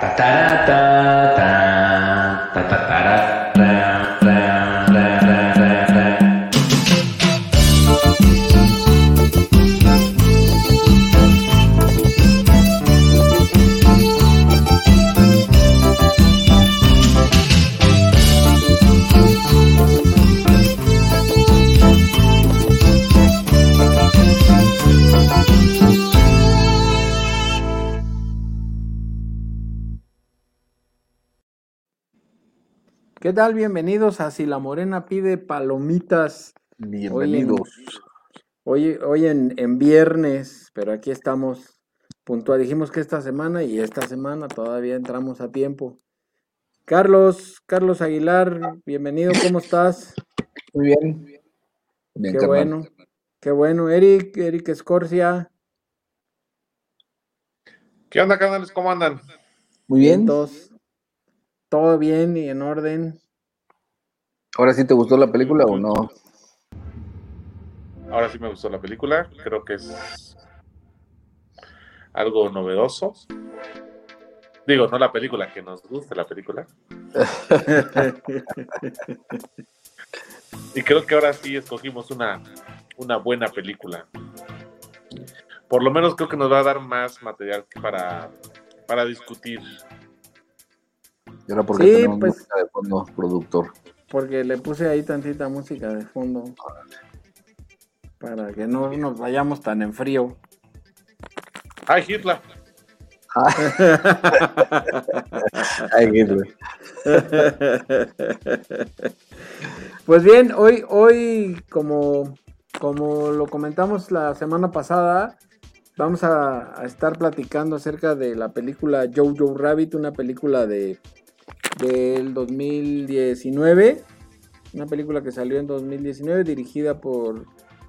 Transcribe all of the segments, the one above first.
Tatarata. Tal? Bienvenidos a Si la Morena pide palomitas. Bienvenidos. Hoy, hoy en, en viernes, pero aquí estamos puntual. Dijimos que esta semana y esta semana todavía entramos a tiempo. Carlos, Carlos Aguilar, bienvenido, ¿cómo estás? Muy bien. Bien, Qué carnal. bueno, qué bueno. Eric, Eric Escorcia, ¿Qué onda, canales? ¿Cómo andan? Muy bien. todos, todo bien y en orden. ¿Ahora sí te gustó la película o no? Ahora sí me gustó la película. Creo que es algo novedoso. Digo, no la película, que nos guste la película. Y creo que ahora sí escogimos una, una buena película. Por lo menos creo que nos va a dar más material para, para discutir. Y ahora porque Sí, tenemos pues- música de fondo, productor. Porque le puse ahí tantita música de fondo. Para que no nos vayamos tan en frío. ¡Ay, Hitler! Ay, Hitler. Pues bien, hoy, hoy como, como lo comentamos la semana pasada, vamos a, a estar platicando acerca de la película Jojo Rabbit, una película de del 2019, una película que salió en 2019, dirigida por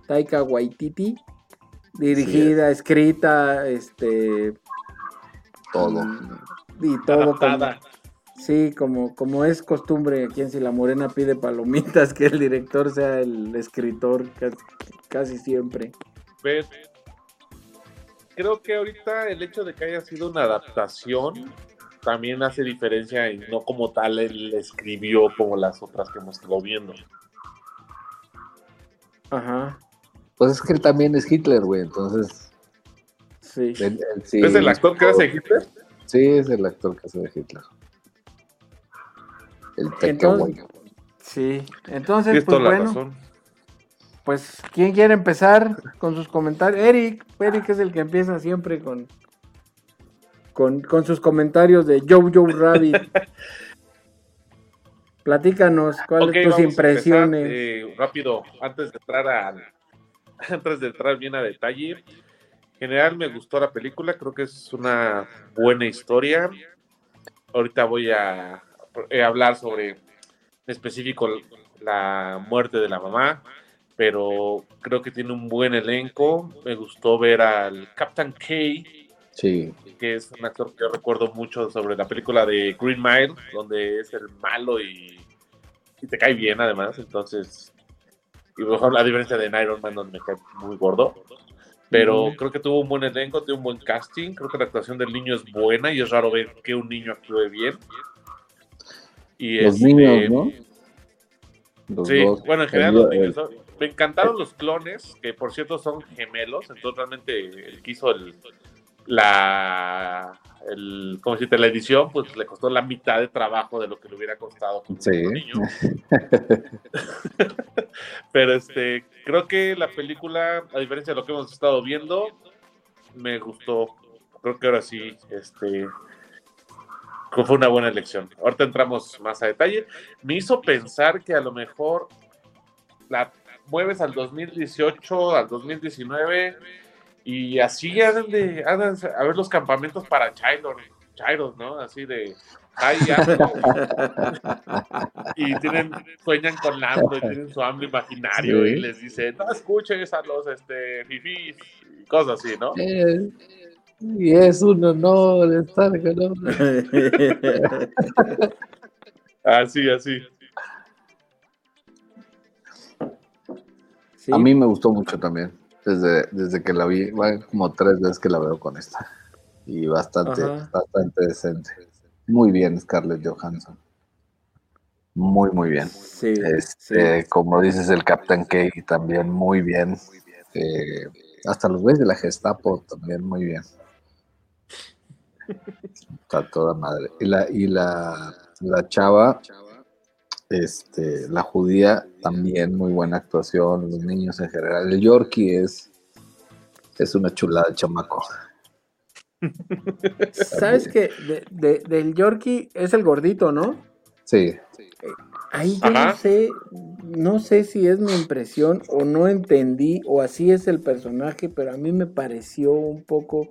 Taika Waititi, dirigida, escrita, este Todo. y todo como- Adaptada. Sí, como, como es costumbre aquí en Si la Morena pide palomitas, que el director sea el escritor casi, casi siempre. Ver, creo que ahorita el hecho de que haya sido una adaptación también hace diferencia y no como tal él escribió como las otras que hemos estado viendo. Ajá, Pues es que él también es Hitler, güey. Entonces. sí. él- él sí- ¿Es el actor que hace Hitler? Sí, es el actor que hace de Hitler. El Entonces-. Sí, entonces, pues toda la bueno, razón. pues ¿quién quiere empezar con sus comentarios? Eric, Eric es el que empieza siempre con, con, con sus comentarios de Jojo Rabbit. Platícanos, ¿cuáles Ok, tus a impresiones? empezar, eh, rápido, antes de entrar a, antes de entrar bien a detalle. En general me gustó la película, creo que es una buena historia. Ahorita voy a, eh, hablar sobre en específico la muerte de la mamá, pero creo que tiene un buen elenco. Me gustó ver al Captain K, Sí. que es un actor que yo recuerdo mucho sobre la película de Green Mile, donde es el malo y, y te cae bien además, entonces, y mejor a diferencia de Iron Man, donde me cae muy gordo, pero creo que tuvo un buen elenco, tuvo un buen casting, creo que la actuación del niño es buena y es raro ver que un niño actúe bien. Y Los este, niños, ¿no? Los Sí, dos. bueno, en general los niños son- Me encantaron los clones, que por cierto son gemelos, entonces realmente el que hizo el, la, el, ¿cómo decirte? la edición, pues le costó la mitad de trabajo de lo que le hubiera costado con Sí. niño. Pero este, creo que la película, a diferencia de lo que hemos estado viendo, me gustó. Creo que ahora sí, este, fue una buena elección. Ahorita entramos más a detalle. Me hizo pensar que a lo mejor la mueves al 2018, al 2019 y así hagan de hagan a ver los campamentos para Child, Child, ¿no? Así de ay, y tienen sueñan con Lambro y tienen su hambre imaginario Sí. y les dice no escuches a los este fifís y cosas así, ¿no? Eh, y es un honor estar con Así, así. Sí, A mí me gustó mucho también. Desde, desde que la vi, van como tres veces que la veo con esta. Y bastante, Ajá. bastante decente. Muy bien, Scarlett Johansson. Muy, muy bien. Sí, Este, sí. como dices, el Captain K también muy bien. Eh, hasta los güeyes de la Gestapo también muy bien. Está toda madre. Y la, y la, la chava, este, la judía, también muy buena actuación. Los niños en general. El Yorkie es, es una chulada de chamaco. ¿Sabes que de, de- del Yorkie es el gordito, ¿no? Sí, Ahí yo no sé, no sé si es mi impresión o no entendí o así es el personaje, pero a mí me pareció un poco...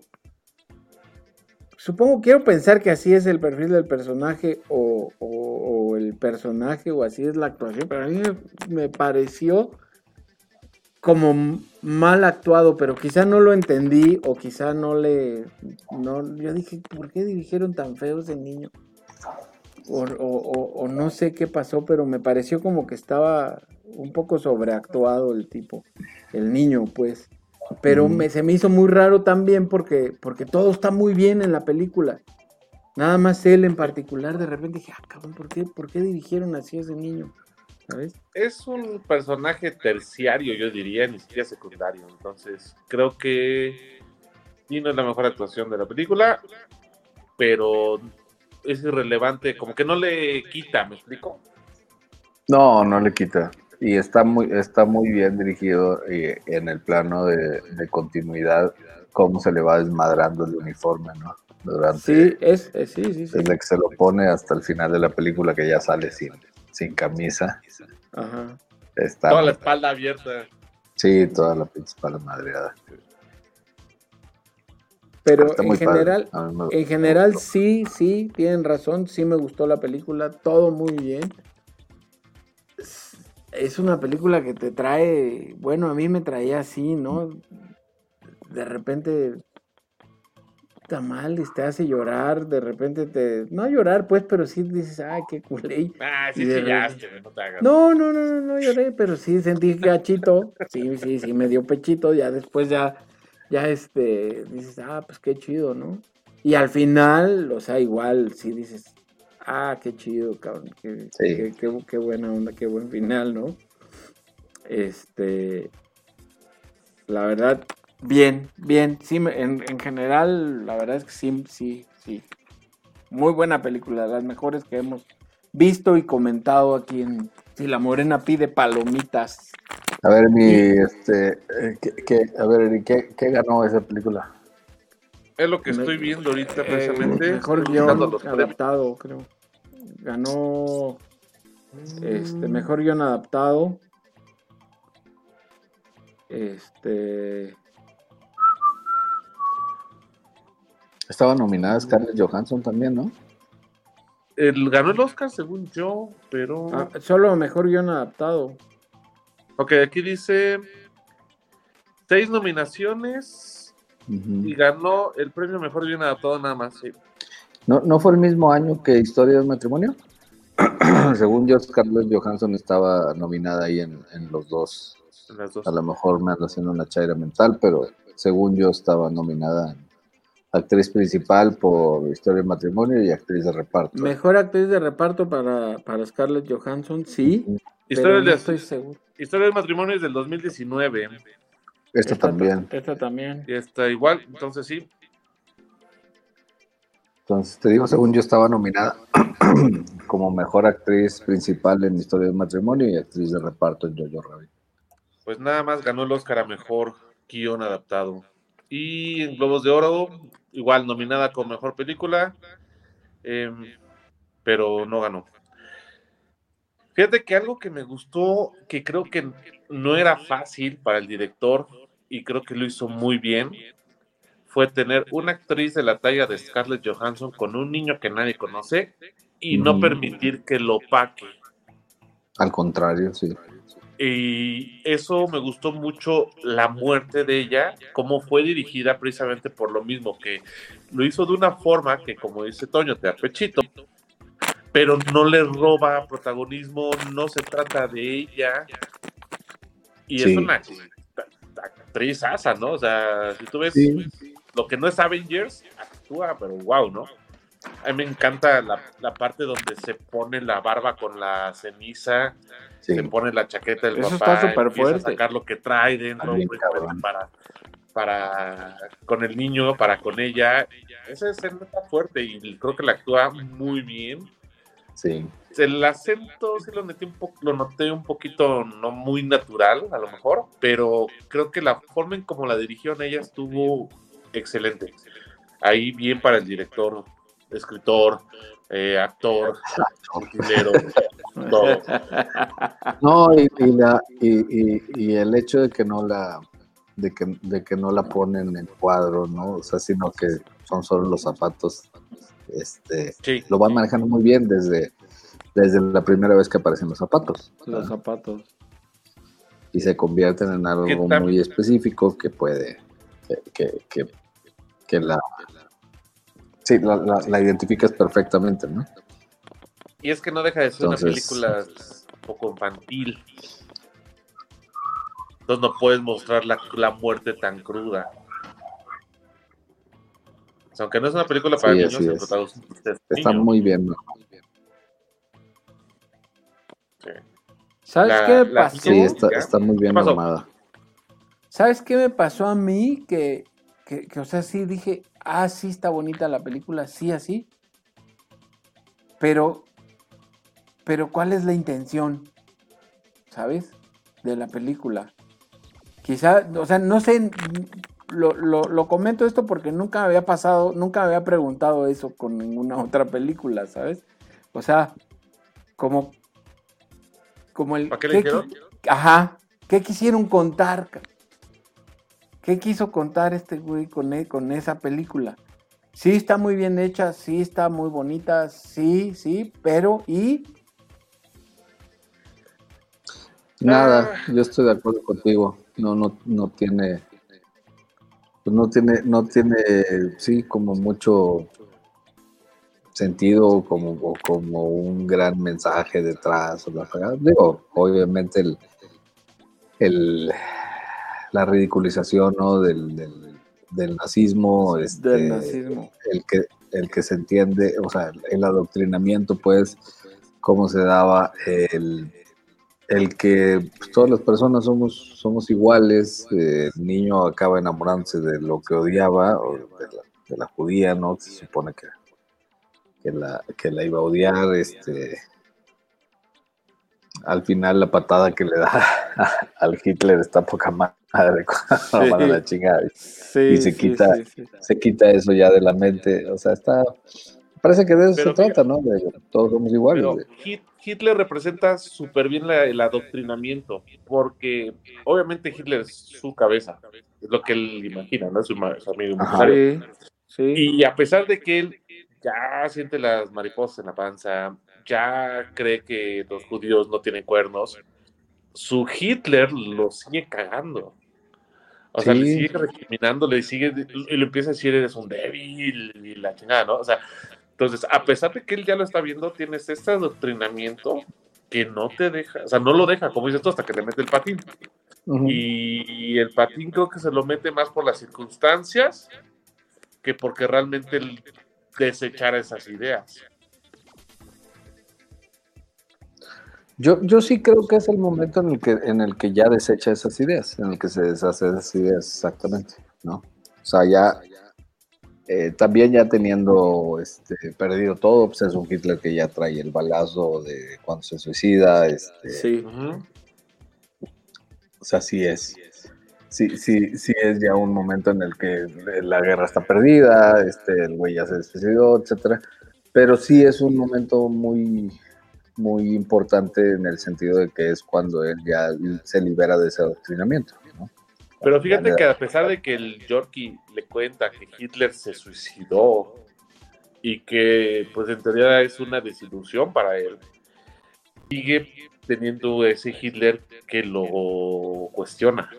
Supongo, quiero pensar que así es el perfil del personaje o, el personaje o así es la actuación, pero a mí me, pareció como mal actuado, pero quizá no lo entendí o quizá no le... No, yo dije, ¿por qué dirigieron tan feo ese niño? o no sé qué pasó, pero me pareció como que estaba un poco sobreactuado el tipo, el niño, pues. Pero Mm. me, se me hizo muy raro también porque, porque todo está muy bien en la película. Nada más él en particular, de repente dije, ah, cabrón, ¿por qué, ¿por qué dirigieron así a ese niño? ¿Sabes? Es un personaje terciario, yo diría, ni siquiera secundario. Entonces, creo que sí no es la mejor actuación de la película, pero es irrelevante, como que no le quita, ¿me explico? No, no le quita. Y está muy, está muy bien dirigido eh, en el plano de, de continuidad, cómo se le va desmadrando el uniforme, ¿no? Durante, Sí, es, es- sí, sí, sí. desde que se lo pone hasta el final de la película, que ya sale sin, sin camisa. Ajá. Está, Toda la espalda abierta. Sí, toda la pinche espalda madreada. Pero Está en general, En general, sí, sí, tienen razón, sí me gustó la película, todo muy bien. Es- una película que te trae, bueno, a mí me traía así, ¿no? De repente está mal y te hace llorar, de repente te, no llorar pues, pero sí dices, ay, qué culé. Ah, sí, chillaste, no te hagas. No, no, no, no, no lloré, pero sí sentí gachito. Sí, sí, sí, me dio pechito. Ya después ya, ya este, dices, ah, pues qué chido, ¿no? Y al final, o sea, igual, sí dices, ah, qué chido, cabrón. Qué, Sí. qué, qué- qué buena onda, qué buen final, ¿no? Este, la verdad, bien, bien. Sí, en, en general, la verdad es que sí, sí, sí. Muy buena película, las mejores que hemos visto y comentado aquí en Si la Morena pide palomitas. A ver, mi, este, eh, ¿qué, qué- a ver, ¿qué, qué ganó esa película? Es lo que estoy viendo ahorita Eh, precisamente. mejor guion adaptado, creo. Ganó este mejor guion adaptado. Este Estaba nominada Scarlett Johansson también, ¿no? El, ganó el Oscar, según yo, pero. ah, solo mejor guion adaptado. Ok, aquí dice seis nominaciones Y ganó el premio mejor guion adaptado nada más. sí. ¿No, ¿No fue el mismo año que Historia del Matrimonio? Según yo, Scarlett Johansson estaba nominada ahí en, en los dos. en las dos. A lo mejor me ando haciendo una chaira mental, pero según yo estaba nominada en actriz principal por Historia del Matrimonio y actriz de reparto. Mejor actriz de reparto para, para Scarlett Johansson, sí. Historia, pero no de- estoy seguro. Historia del matrimonio es del 2019 Esta Esta también. ta- Esta también. y está igual, entonces sí. Entonces, te digo, según yo estaba nominada como mejor actriz principal en Historia del Matrimonio y actriz de reparto en Jojo Rabbit. Pues nada más ganó el Oscar a mejor guion adaptado. Y en Globos de Oro, igual nominada como mejor película, em, pero no ganó. Fíjate que algo que me gustó, que creo que no era fácil para el director y creo que lo hizo muy bien, fue tener una actriz de la talla de Scarlett Johansson con un niño que nadie conoce y no Ujú. permitir que lo opaque. Al contrario, sí. Y eso me gustó mucho la muerte de ella, cómo fue dirigida precisamente por lo mismo, que lo hizo de una forma que, como dice Toño, te da pechito, pero no le roba protagonismo, no se trata de ella. Y Sí. es una actriz asa, ¿no? O sea, si tú ves Sí. lo que no es Avengers, actúa, pero wow, ¿no? A mí me encanta la, la parte donde se pone la barba con la ceniza, Sí, se pone la chaqueta del Eso papá, está súper empieza a fuerte. sacar lo que trae dentro pues, para, para con el niño, para con ella. Esa escena está fuerte y creo que la actúa muy bien. Sí. El acento sí lo noté un poco, lo noté un poquito no muy natural, a lo mejor, pero creo que la forma en como la dirigieron ella estuvo excelente. Ahí bien para el director, escritor, eh, actor, utilero, todo. No, y, y la, y, y- y el hecho de que no la de que, de que no la ponen en cuadro, ¿no? O sea, sino que son solo los zapatos, este, Sí. lo van manejando muy bien desde, desde la primera vez que aparecen los zapatos. Los zapatos. Y se convierten en ¿Qué algo muy específico que puede, que, que, que, que la... Sí, la, la, la identificas perfectamente, ¿no? Y es que no deja de ser Entonces- una película un poco infantil. Entonces no puedes mostrar la, la muerte tan cruda. O sea, aunque no es una película para Sí, niños, es. Está niño. muy bien, ¿no? Sí. ¿Sabes La- qué me la- pasó? Sí, está, está muy bien armada. ¿Sabes qué me pasó a mí? Que, que, que, o sea, sí dije, ah, sí está bonita la película, sí, así. Pero, pero ¿cuál es la intención? ¿Sabes? De la película. Quizá, o sea, no sé, lo, lo, lo comento esto porque nunca me había pasado, nunca me había preguntado eso con ninguna otra película, ¿sabes? O sea, como, como el... ¿Para qué le Ajá, ¿qué quisieron contar? ¿Qué quiso contar este güey con, e- con esa película? Sí, está muy bien hecha, sí, está muy bonita, sí, sí, pero ¿y? Nada, Ah. yo estoy de acuerdo contigo. No, no, no tiene, pues no tiene, no tiene, sí, como mucho sentido, como, o como un gran mensaje detrás. O la. Digo, obviamente el, el, la ridiculización, ¿no? Del, del, del nazismo, este, Del nazismo. el que, el que se entiende, o sea, el adoctrinamiento, pues, cómo se daba el, el que pues, todas las personas somos, somos iguales, eh, el niño acaba enamorándose de lo que odiaba, o de la, de la judía, ¿no? Se supone que, que, la, que la iba a odiar, este... Al final la patada que le da al Hitler está poca madre la chingada. Sí, Y se quita- Se quita eso ya de la mente, o sea, está... Parece que de eso Pero se trata, ¿no? De todos somos iguales. Pero de- Hitler representa súper bien la- el adoctrinamiento, porque obviamente Hitler es su cabeza, es lo que él imagina, ¿no? Su, ma- su amigo Ajá. imaginario. Sí, sí. Y a pesar de que él ya siente las mariposas en la panza, ya cree que los judíos no tienen cuernos, su Hitler lo sigue cagando. O sea, Sí. le sigue recriminando, le sigue, y le empieza a decir, eres un débil, y la chingada, ¿no? O sea, entonces, a pesar de que él ya lo está viendo, tienes este adoctrinamiento que no te deja, o sea, no lo deja, como dices tú, hasta que le mete el patín. Y el patín creo que se lo mete más por las circunstancias que porque realmente él desechara esas ideas. Yo, yo sí creo que es el momento en el que, en el que ya desecha esas ideas, en el que se deshace de esas ideas, exactamente, ¿no? O sea, ya eh, también ya teniendo este, perdido todo, pues es un Hitler que ya trae el balazo de cuando se suicida, este, Sí. O sea, sí es. Sí, sí, sí es ya un momento en el que la guerra está perdida, este, el güey ya se suicidó, etcétera. Pero sí es un momento muy, muy importante en el sentido de que es cuando él ya se libera de ese adoctrinamiento. Pero fíjate que a pesar de que el Yorkie le cuenta que Hitler se suicidó y que pues en teoría es una desilusión para él, sigue teniendo ese Hitler que lo cuestiona.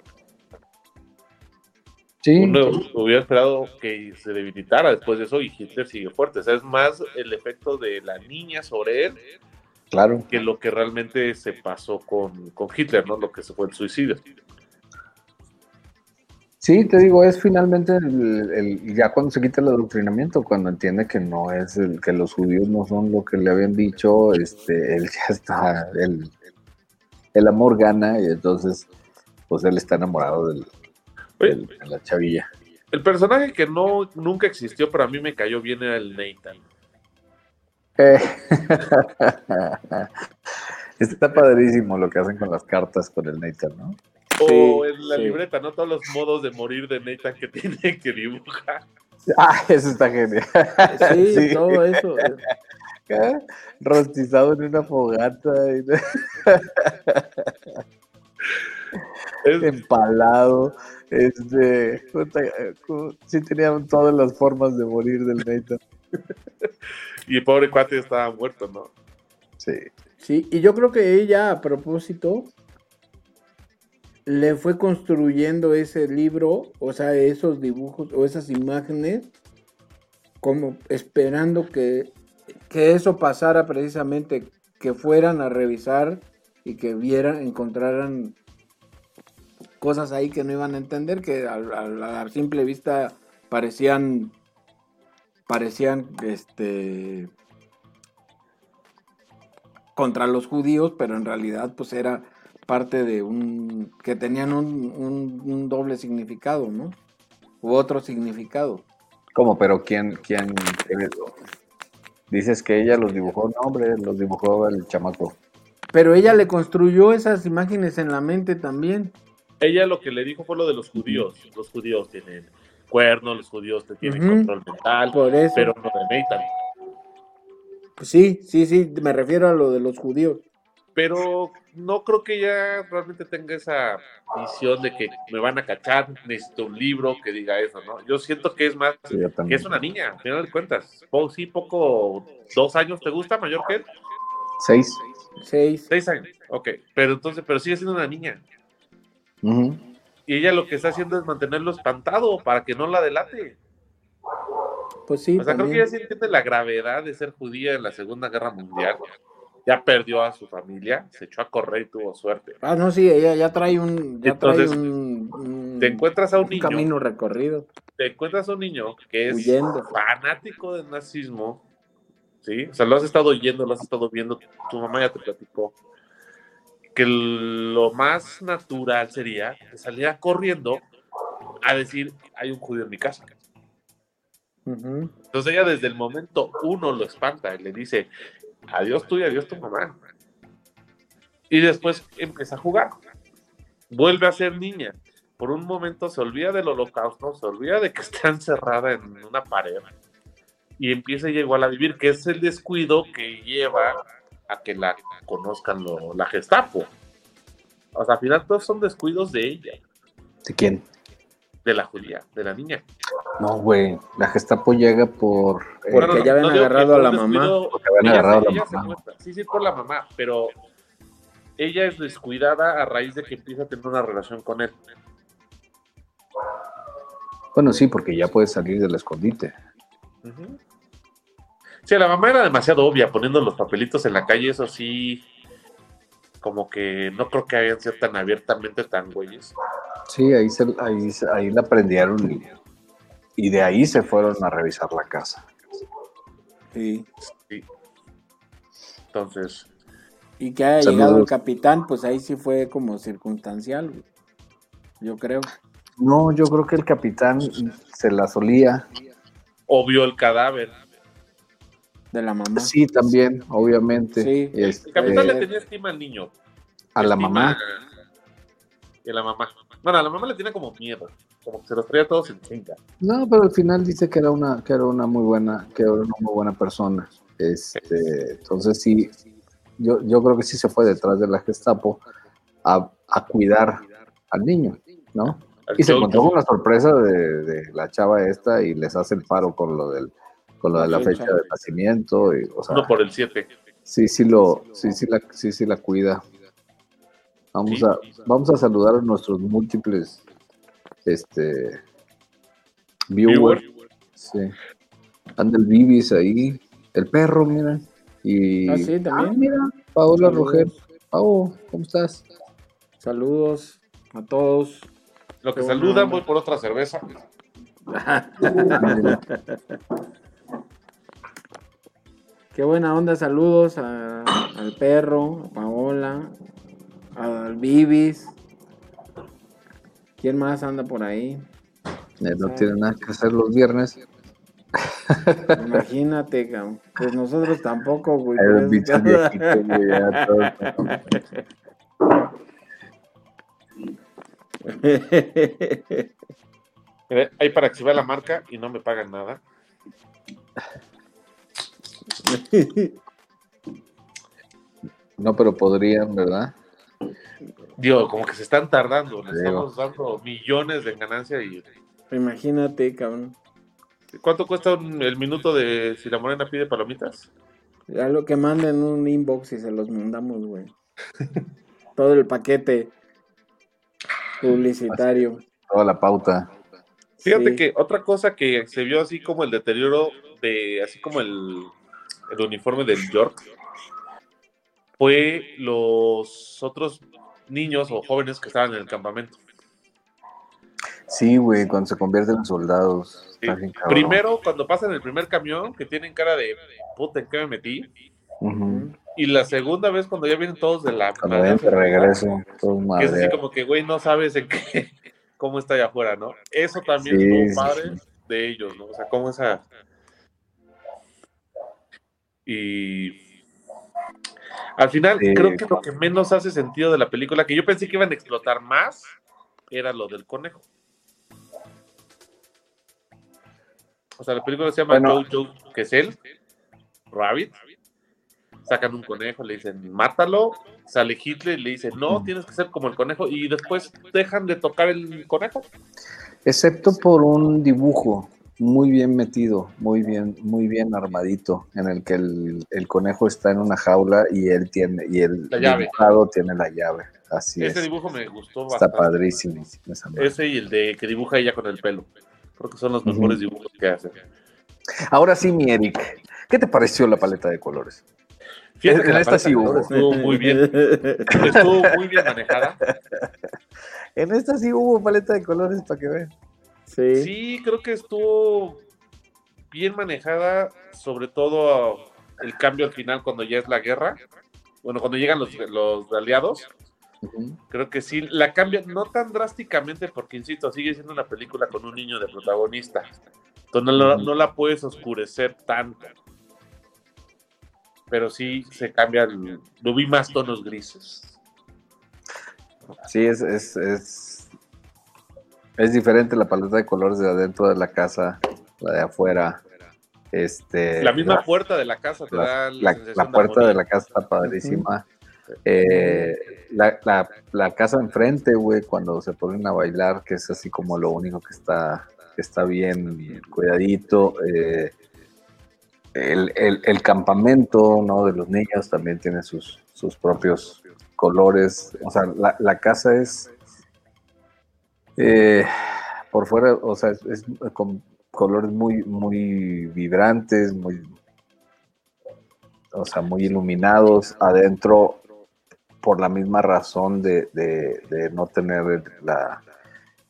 Sí, Uno hubiera esperado que se debilitara después de eso y Hitler sigue fuerte. O sea, es más el efecto de la niña sobre él claro. que lo que realmente se pasó con, con Hitler, ¿no? Lo que se fue el suicidio. Sí, te digo, es finalmente el, el- ya cuando se quita el adoctrinamiento, cuando entiende que no es el, que los judíos no son lo que le habían dicho, este, él ya está, el, el amor gana y entonces, pues él está enamorado del, Oye, del- de la chavilla. el personaje que no nunca existió, pero a mí me cayó bien era el Nathan. Eh, está padrísimo lo que hacen con las cartas con el Nathan, ¿no? O Sí, en la sí. libreta, ¿no? Todos los modos de morir de Nathan que tiene que dibujar. Ah, eso está genial. Sí, Sí. todo eso. ¿Eh? Rostizado en una fogata, y- Es- empalado. Este, sí tenían todas las formas de morir del Nathan. y el pobre cuate estaba muerto, ¿no? Sí. Sí, y yo creo que ella, a propósito, le fue construyendo ese libro, o sea, esos dibujos o esas imágenes, como esperando que, que eso pasara precisamente, que fueran a revisar y que vieran, encontraran cosas ahí que no iban a entender, que a, a- simple vista parecían, parecían, este, contra los judíos, pero en realidad pues era parte de un, que tenían un, un- un doble significado, ¿no? U otro significado. ¿Cómo? Pero ¿quién, quién? Dices que ella los dibujó, no, hombre, los dibujó el chamaco. Pero ella le construyó esas imágenes en la mente también. Ella lo que le dijo fue lo de los judíos. Los judíos tienen cuernos, los judíos te tienen control mental, Por eso. pero no de Nathan. Pues sí, sí, sí, me refiero a lo de los judíos. Pero no creo que ella realmente tenga esa visión de que me van a cachar, necesito un libro que diga eso, ¿no? Yo siento que es más, Sí, que es una niña, al final de cuentas. Po- sí, poco, dos años te gusta, mayor que él, Seis. Seis. seis años, ok. Pero entonces, pero sigue siendo una niña. Y ella lo que está haciendo es mantenerlo espantado para que no la delate. Pues sí, O sea, creo que ella sí entiende la gravedad de ser judía en la Segunda Guerra Mundial. Ya perdió a su familia, se echó a correr y tuvo suerte. Ah, no, sí, ella ya trae un, ya trae Entonces, un, un- Te encuentras a un un niño, camino recorrido. te encuentras a un niño que es Huyendo. fanático del nazismo, ¿sí? O sea, lo has estado oyendo, lo has estado viendo, tu mamá ya te platicó. Que lo más natural sería que saliera corriendo a decir, hay un judío en mi casa. Entonces ella desde el momento uno lo espanta y le dice, adiós tú y adiós tu mamá. Y después empieza a jugar. Vuelve a ser niña. Por un momento se olvida del holocausto, se olvida de que está encerrada en una pared. Y empieza ella igual a vivir, que es el descuido que lleva a que la conozcan lo- la Gestapo. O sea, al final todos son descuidos de ella, ¿De quién? de la judía, de la niña. No, güey. La Gestapo llega por. eh, Porque ya habían agarrado a la mamá. Porque habían agarrado a la mamá. Sí, sí, por la mamá, pero ella es descuidada a raíz de que empieza a tener una relación con él. Bueno, sí, porque ya puede salir del escondite. Ujú. Sí, la mamá era demasiado obvia poniendo los papelitos en la calle, eso sí, como que no creo que hayan sido tan abiertamente tan güeyes. Sí, ahí, se, ahí, se- ahí la prendieron y, y de ahí se fueron a revisar la casa. Sí. Sí. Entonces, Y que haya Saludos. llegado el capitán, pues ahí sí fue como circunstancial, güey. yo creo. No, yo creo que el capitán se la solía. o vio el cadáver. De la mamá. Sí, también, obviamente. Sí. Este, El capitán Eh, le tenía estima al niño. a la Estima mamá. Y a la mamá. Bueno, a la mamá le tiene como miedo, como que se los traía todos en chinga. No, pero al final dice que era una, que era una muy buena, que era una muy buena persona. Este, entonces sí, yo, yo creo que sí se fue detrás de la Gestapo a, a cuidar al niño, ¿no? Y se encontró con la sorpresa de, de la chava esta y les hace el paro con lo del, con lo de la fecha de nacimiento. Y, o sea, uno por el 7. sí, sí lo, sí, sí la, sí, sí la cuida. Vamos a, vamos a saludar a nuestros múltiples, este, viewers. Sí. Anda el Bibis ahí, el perro, mira. Y Ah, sí, también. Ah, mira, Paola Saludos. Roger. Pau, ¿cómo estás? Saludos a todos. Lo que saludan, voy por otra cerveza. Qué buena onda, saludos a- al perro, a Paola, al Bibis. ¿Quién más anda por ahí? Eh, no tiene nada que hacer los viernes. Imagínate, cabrón. Pues nosotros tampoco, güey. Hay por un eso- bicho viejito, güey, ya todos- Hay para activar la marca y no me pagan nada. No, pero podrían, ¿verdad? Digo, como que se están tardando. Le estamos dando millones de ganancia y. Imagínate, cabrón. ¿Cuánto cuesta un- el minuto de si la morena pide palomitas? Ya lo que manden un inbox y se los mandamos, güey. Todo el paquete publicitario. Toda la pauta. Fíjate Sí. que otra cosa que se vio así como el deterioro de, así como el, el uniforme del York, fue los otros niños o jóvenes que estaban en el campamento. Sí, güey, cuando se convierten en soldados. Sí. Primero, cuando pasan el primer camión, que tienen cara de puta, ¿en qué me metí? Y la segunda vez, cuando ya vienen todos de la. Cuando ven regreso, Que es así como que, güey, no sabes en qué, cómo está allá afuera, ¿no? Eso también Sí, estuvo sí, padre sí. de ellos, ¿no? O sea, cómo esa. Y. Al final, Sí. creo que lo que menos hace sentido de la película, que yo pensé que iban a explotar más, era lo del conejo. O sea, la película se llama Bueno. Jojo, que es él, Rabbit. Sacan un conejo, le dicen, mátalo. Sale Hitler y le dice, no, tienes que ser como el conejo. Y después dejan de tocar el conejo. Excepto por un dibujo muy bien metido, muy bien, muy bien armadito, en el que el, el conejo está en una jaula y él tiene, y el La llave. dibujado tiene la llave. Así Ese es. dibujo me gustó Está bastante. padrísimo. esa madre. Ese y el de que dibuja ella con el pelo. Creo que son los mejores dibujos que hace. Ahora sí, mi Eric, ¿qué te pareció la paleta de colores? Fíjate En que esta sí hubo. estuvo muy bien. Estuvo muy bien manejada. En esta sí hubo paleta de colores para que vean. Sí. Sí, creo que estuvo bien manejada, sobre todo el cambio al final cuando ya es la guerra. Bueno, cuando llegan los, los aliados, creo que sí, la cambia no tan drásticamente porque, insisto, sigue siendo una película con un niño de protagonista. Entonces no, la- no la puedes oscurecer tanto. Pero sí se cambia, lo vi más tonos grises. Sí, es, es, es, es diferente la paleta de colores de adentro de la casa, la de afuera. Este, La misma la- puerta de la casa te da la, puerta de la casa está padrísima. Eh, la, casa enfrente, güey, cuando se ponen a bailar, que es así como lo único que está, que está bien cuidadito. eh, el, el- el campamento ¿no? de los niños también tiene sus, sus propios colores. O sea, la, la casa es eh, por fuera, o sea, es, con colores muy, muy vibrantes, muy, o sea, muy iluminados. Adentro, por la misma razón de, no tener la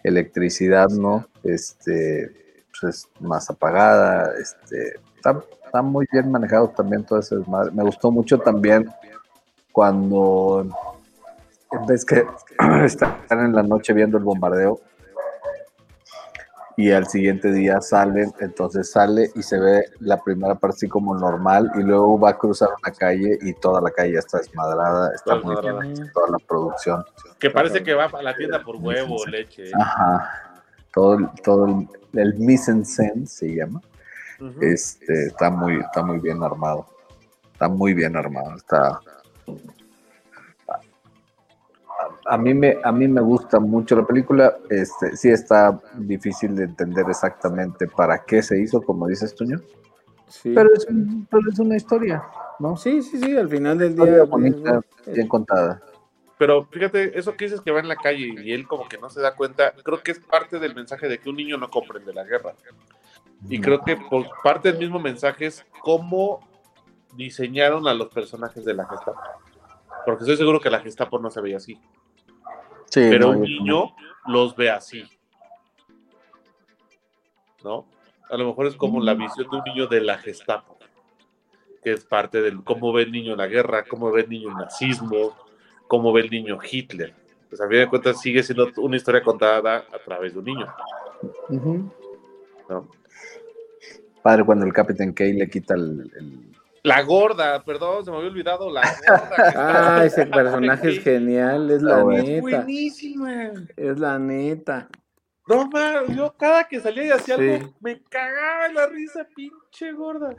electricidad, ¿no? Este, pues es más apagada, este, está, está muy bien manejado también todo ese desmadre. Me gustó mucho también cuando ves que están en la noche viendo el bombardeo y al siguiente día salen, entonces sale y se ve la primera parte así como normal y luego va a cruzar una calle y toda la calle ya está desmadrada, está muy bien toda la producción. Que parece que va a la tienda por huevo leche. Ajá. Todo, el- todo el, el mise en scène se llama. Este, está muy, está muy bien armado. Está muy bien armado. Está. A, mí me, a mí me gusta mucho la película. Este, sí está difícil de entender exactamente para qué se hizo, como dices tú, ¿no? Sí. Pero es, un- pero es una historia, ¿no? sí, sí, sí, al final del Historia día. bonita, pues, bien contada. Pero fíjate, eso que dices que va en la calle y él como que no se da cuenta, creo que es parte del mensaje de que un niño no comprende la guerra. Y creo que por parte del mismo mensaje es cómo diseñaron a los personajes de la Gestapo. Porque estoy seguro que la Gestapo no se veía así. Sí, Pero no, un niño los ve así. ¿No? A lo mejor es como la visión de un niño de la Gestapo, que es parte del cómo ve el niño la guerra, cómo ve el niño el nazismo, cómo ve el niño Hitler. Pues a fin de cuentas sigue siendo una historia contada a través de un niño. Padre cuando el Capitán K le quita el, el- La gorda, perdón, se me había olvidado la gorda. Ah, ese personaje es genial, es la Ah, bueno. Es neta. buenísima. Es la neta. No, man, yo cada que salía y hacía Sí. algo, me cagaba la risa, pinche gorda.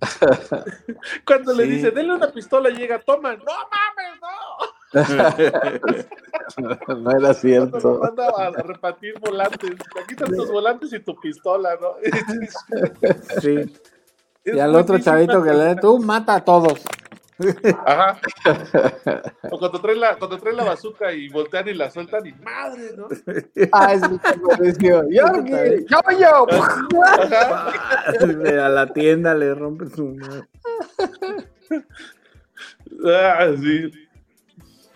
Cuando le dice, denle una pistola, llega, toma, no mames, no. no era cierto. manda a repartir volantes, aquí están tus volantes y tu pistola, ¿no? Sí. Y al otro chavito que le tú mata a todos. Ajá. O cuando traen la, cuando traen la bazooka y voltean y la sueltan y madre, ¿no? Ah, es mi. ¡Yorkie! ¡Yo, yo! A la tienda le rompe su madre. Ah, sí.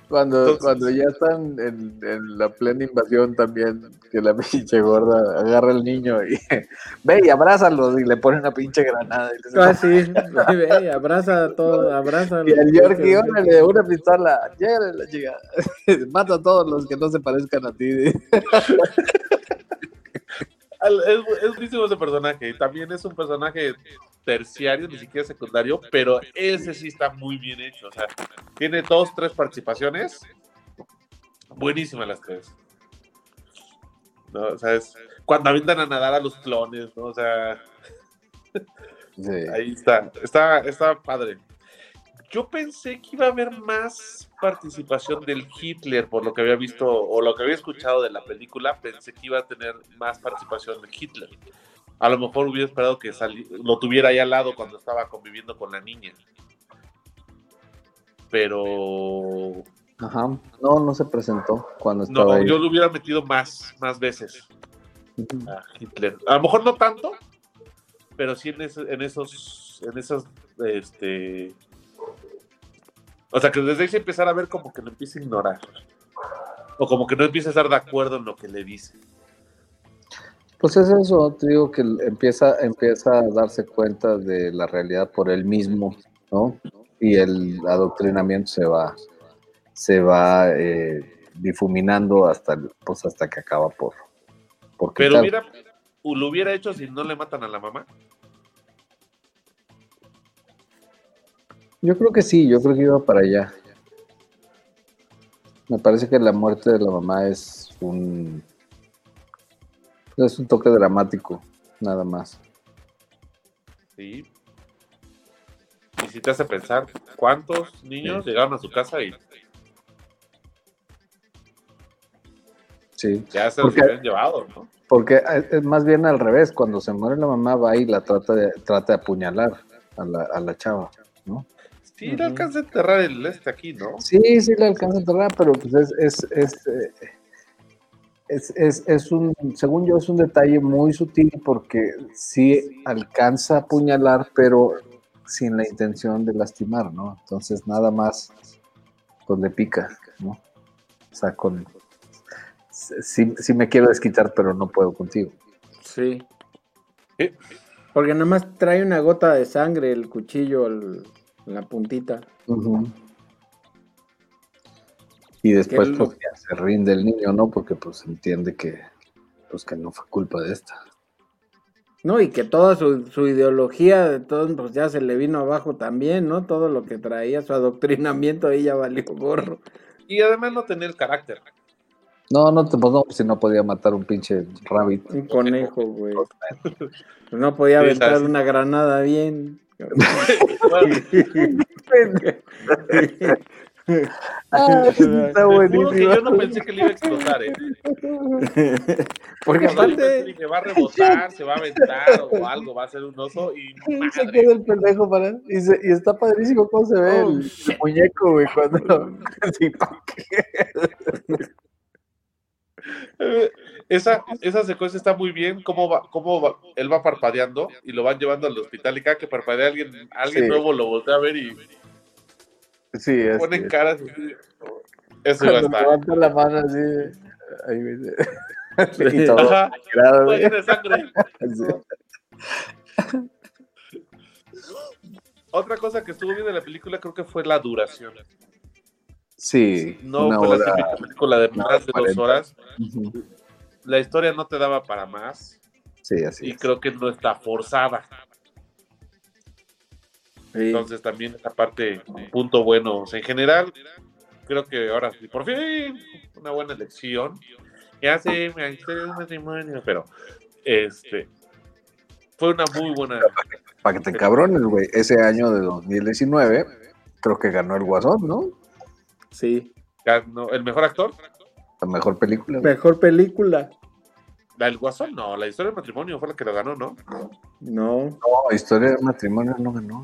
Cuando, Entonces- cuando ya están en, en la plena invasión también, que la pinche gorda agarra al niño y ve y abrázalos y le pone una pinche granada. Y, le Ah, sí. Ve, abraza a todos, abraza. y al Yorkie, órale, una pistola, llégale la chica. Mata a todos los que no se parezcan a ti. Es, es buenísimo ese personaje. Y también es un personaje terciario, ni siquiera secundario, pero ese sí está muy bien hecho. O sea, tiene dos, tres participaciones. Buenísimas las tres. ¿No? O sea, es cuando avientan a nadar a los clones, ¿no? O sea, Sí. ahí está. Está, está padre. Yo pensé que iba a haber más participación del Hitler, por lo que había visto o lo que había escuchado de la película, pensé que iba a tener más participación de Hitler. A lo mejor hubiera esperado que sali- lo tuviera ahí al lado cuando estaba conviviendo con la niña. Pero Ajá. No, no se presentó cuando no, estaba ahí. yo lo hubiera metido más, más veces a Hitler. A lo mejor no tanto, pero sí en, ese- en esos, en esas, este, o sea, que desde ahí se empezara a ver como que lo empieza a ignorar. O como que no empieza a estar de acuerdo en lo que le dice. Pues es eso, te digo que empieza, empieza a darse cuenta de la realidad por él mismo, ¿no? Y el adoctrinamiento se va, se va eh, difuminando hasta, pues hasta que acaba por, por Pero hubiera, lo hubiera hecho si no le matan a la mamá. Yo creo que sí, yo creo que iba para allá. Me parece que la muerte de la mamá es un es un toque dramático, nada más. Sí. Y si te hace pensar, ¿cuántos niños llegaron a su casa y Sí. ya se los habían llevado, ¿no? Porque es es más bien al revés, cuando se muere la mamá va y la trata de, trata de apuñalar a la, a la chava, ¿no? Sí, le alcanza a enterrar el este aquí, ¿no? Sí, sí le alcanza a enterrar, pero pues es, es, es, eh, es, es- es un, según yo, es un detalle muy sutil porque sí alcanza a apuñalar, pero sin la intención de lastimar, ¿no? Entonces nada más pues le pica, ¿no? O sea, con sí, sí me quiero desquitar, pero no puedo contigo. Sí. Sí. Porque nada más trae una gota de sangre el cuchillo al- en la puntita. Y después pues ya se rinde el niño, ¿no? Porque pues entiende que pues que no fue culpa de esta. No, y que toda su, su ideología de todo, pues ya se le vino abajo también, ¿no? Todo lo que traía, su adoctrinamiento ahí ya valió gorro. Y además no tenía el carácter. No, no, te- pues no, si no podía matar un pinche rabbit. Un conejo, güey. Pues no podía aventar una granada bien. Bueno, Ah, está que buenísimo. yo no pensé que le iba a explotar, ¿eh? Porque aparte, dije, va a rebotar, se va a aventar o algo, va a ser un oso y Se queda el pendejo para. Y, se- y está padrísimo cómo se ve Oh, el, el muñeco, güey, cuando. Sí, pa' qué. Esa, esa secuencia está muy bien, cómo va, cómo va, él va parpadeando y lo van llevando al hospital y cada que parpadea alguien, alguien Sí. nuevo lo voltea a ver y Sí, es. ponen caras. Eso iba a Cuando estar. levanta la mano así. Ahí. Sí. Y todo Ajá. grado. Tiene sangre. Así. Otra cosa que estuvo bien de la película creo que fue la duración. Sí, No fue la hora. típica película de más de dos horas. Ujú. La historia no te daba para más Sí, así y es. creo que no está forzada. Sí. Entonces también esa parte, un punto bueno. O sea, en general, creo que ahora sí, por fin, una buena elección. Ya sé, me historia de un matrimonio, pero este fue una muy buena. Para que te cabrones, güey. Ese año de 2019, creo que ganó el Guasón, ¿no? Sí. ganó- el mejor actor, La mejor película. Mejor película. La del Guasón, no, la historia del matrimonio fue la que lo ganó, ¿no? No. No, historia de matrimonio no ganó.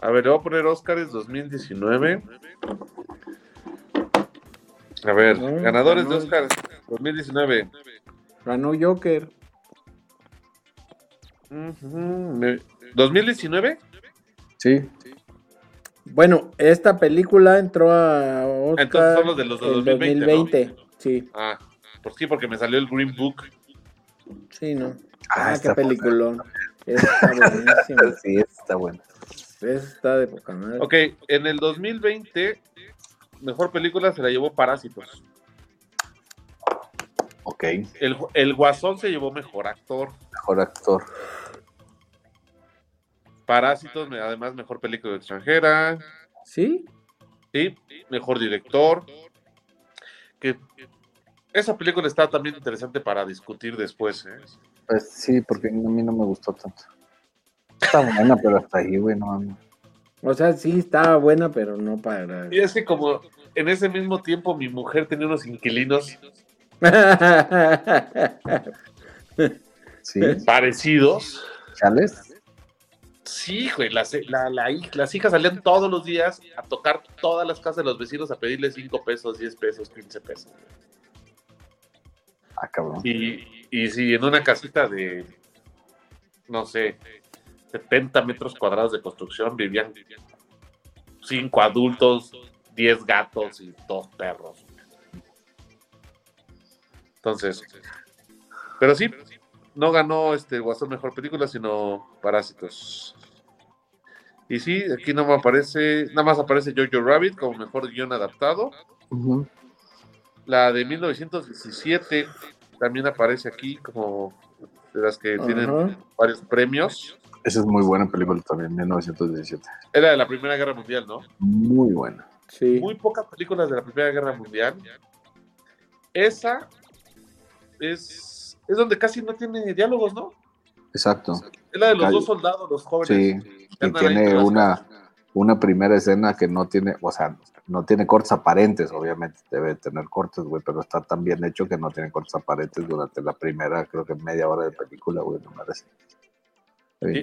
A ver, le voy a poner Oscars 2019. A ver, No, ganadores ganó- de Oscars 2019. Ganó Joker. Ujú, me- ¿2019? Sí, Bueno, esta película entró a Oscar Entonces son los de los de el 2020, 2020. Sí, Ah, por sí, porque me salió el Green Book. sí, no. Ah, Ah, qué peliculón. Está buenísimo. sí, está bueno. Está de poca madre. Ok, en el 2020, mejor película se la llevó Parásitos. Ok, El, el Guasón se llevó mejor actor. mejor actor. Parásitos, me- además, mejor película extranjera. ¿Sí? Sí, mejor director. Que esa película está también interesante para discutir después. ¿eh? Pues sí, porque a mí no me gustó tanto. Está buena, pero hasta ahí, güey, no mames. O sea, sí estaba buena, pero no para. Y es que como en ese mismo tiempo mi mujer tenía unos inquilinos Sí, parecidos. Chales. Sí, güey, las, la- la hij- las hijas salían todos los días a tocar todas las casas de los vecinos a pedirles 5 pesos, 10 pesos, 15 pesos. Ah, cabrón. Y, y si en una casita de, no sé, 70 metros cuadrados de construcción vivían 5 adultos, 10 gatos y 2 perros. Entonces, pero sí, no ganó este Guasón Mejor Película, sino Parásitos. Y sí, aquí no me aparece, nada más aparece Jojo Rabbit como mejor guion adaptado. La de 1917 también aparece aquí como de las que tienen varios premios. Esa es muy buena película también, 1917. Era de la Primera Guerra Mundial, ¿no? Muy buena. Sí. Muy pocas películas de la Primera Guerra Mundial. Esa es, es donde casi no tiene diálogos, ¿no? Exacto. Es la de los dos soldados, los jóvenes. Sí, que ahí tiene una, una primera escena que no tiene, o sea, no tiene cortes aparentes, obviamente debe tener cortes, güey, pero está tan bien hecho que no tiene cortes aparentes durante la primera, creo que media hora de película, güey, no merece.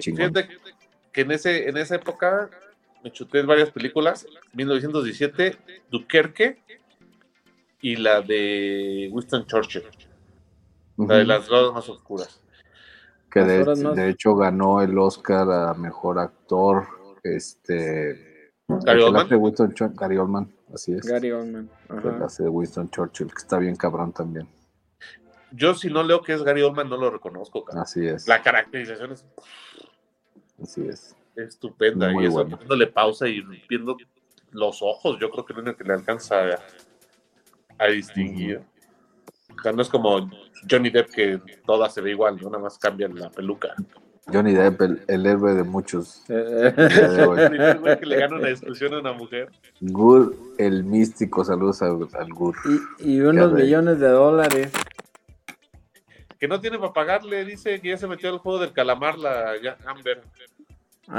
Fíjate que en, ese, en esa época me chuté varias películas. 1917, Dunkerque y la de Winston Churchill. La de las más oscuras. Que de, más- de hecho ganó el Oscar a mejor actor, este... Gary Oldman. de Winston Gary Oldman, así es. Gary Oldman. Ajá. hace de Winston Churchill, que está bien cabrón también. Yo si no leo que es Gary Oldman no lo reconozco. cabrón. Así es. La caracterización es Así es. estupenda Muy y eso dándole pausa y viendo los ojos, yo creo que es lo único que le alcanza a, a distinguir. O sea, no es como Johnny Depp que toda se ve igual, ¿no? nada más cambian la peluca. Johnny Depp, el, el héroe de muchos. El primer güey que le gana una discusión a una mujer. Gur, el místico, saludos al, al Gur. y, y unos millones de dólares. Que no tiene para pagarle, dice que ya se metió al juego del calamar la Amber.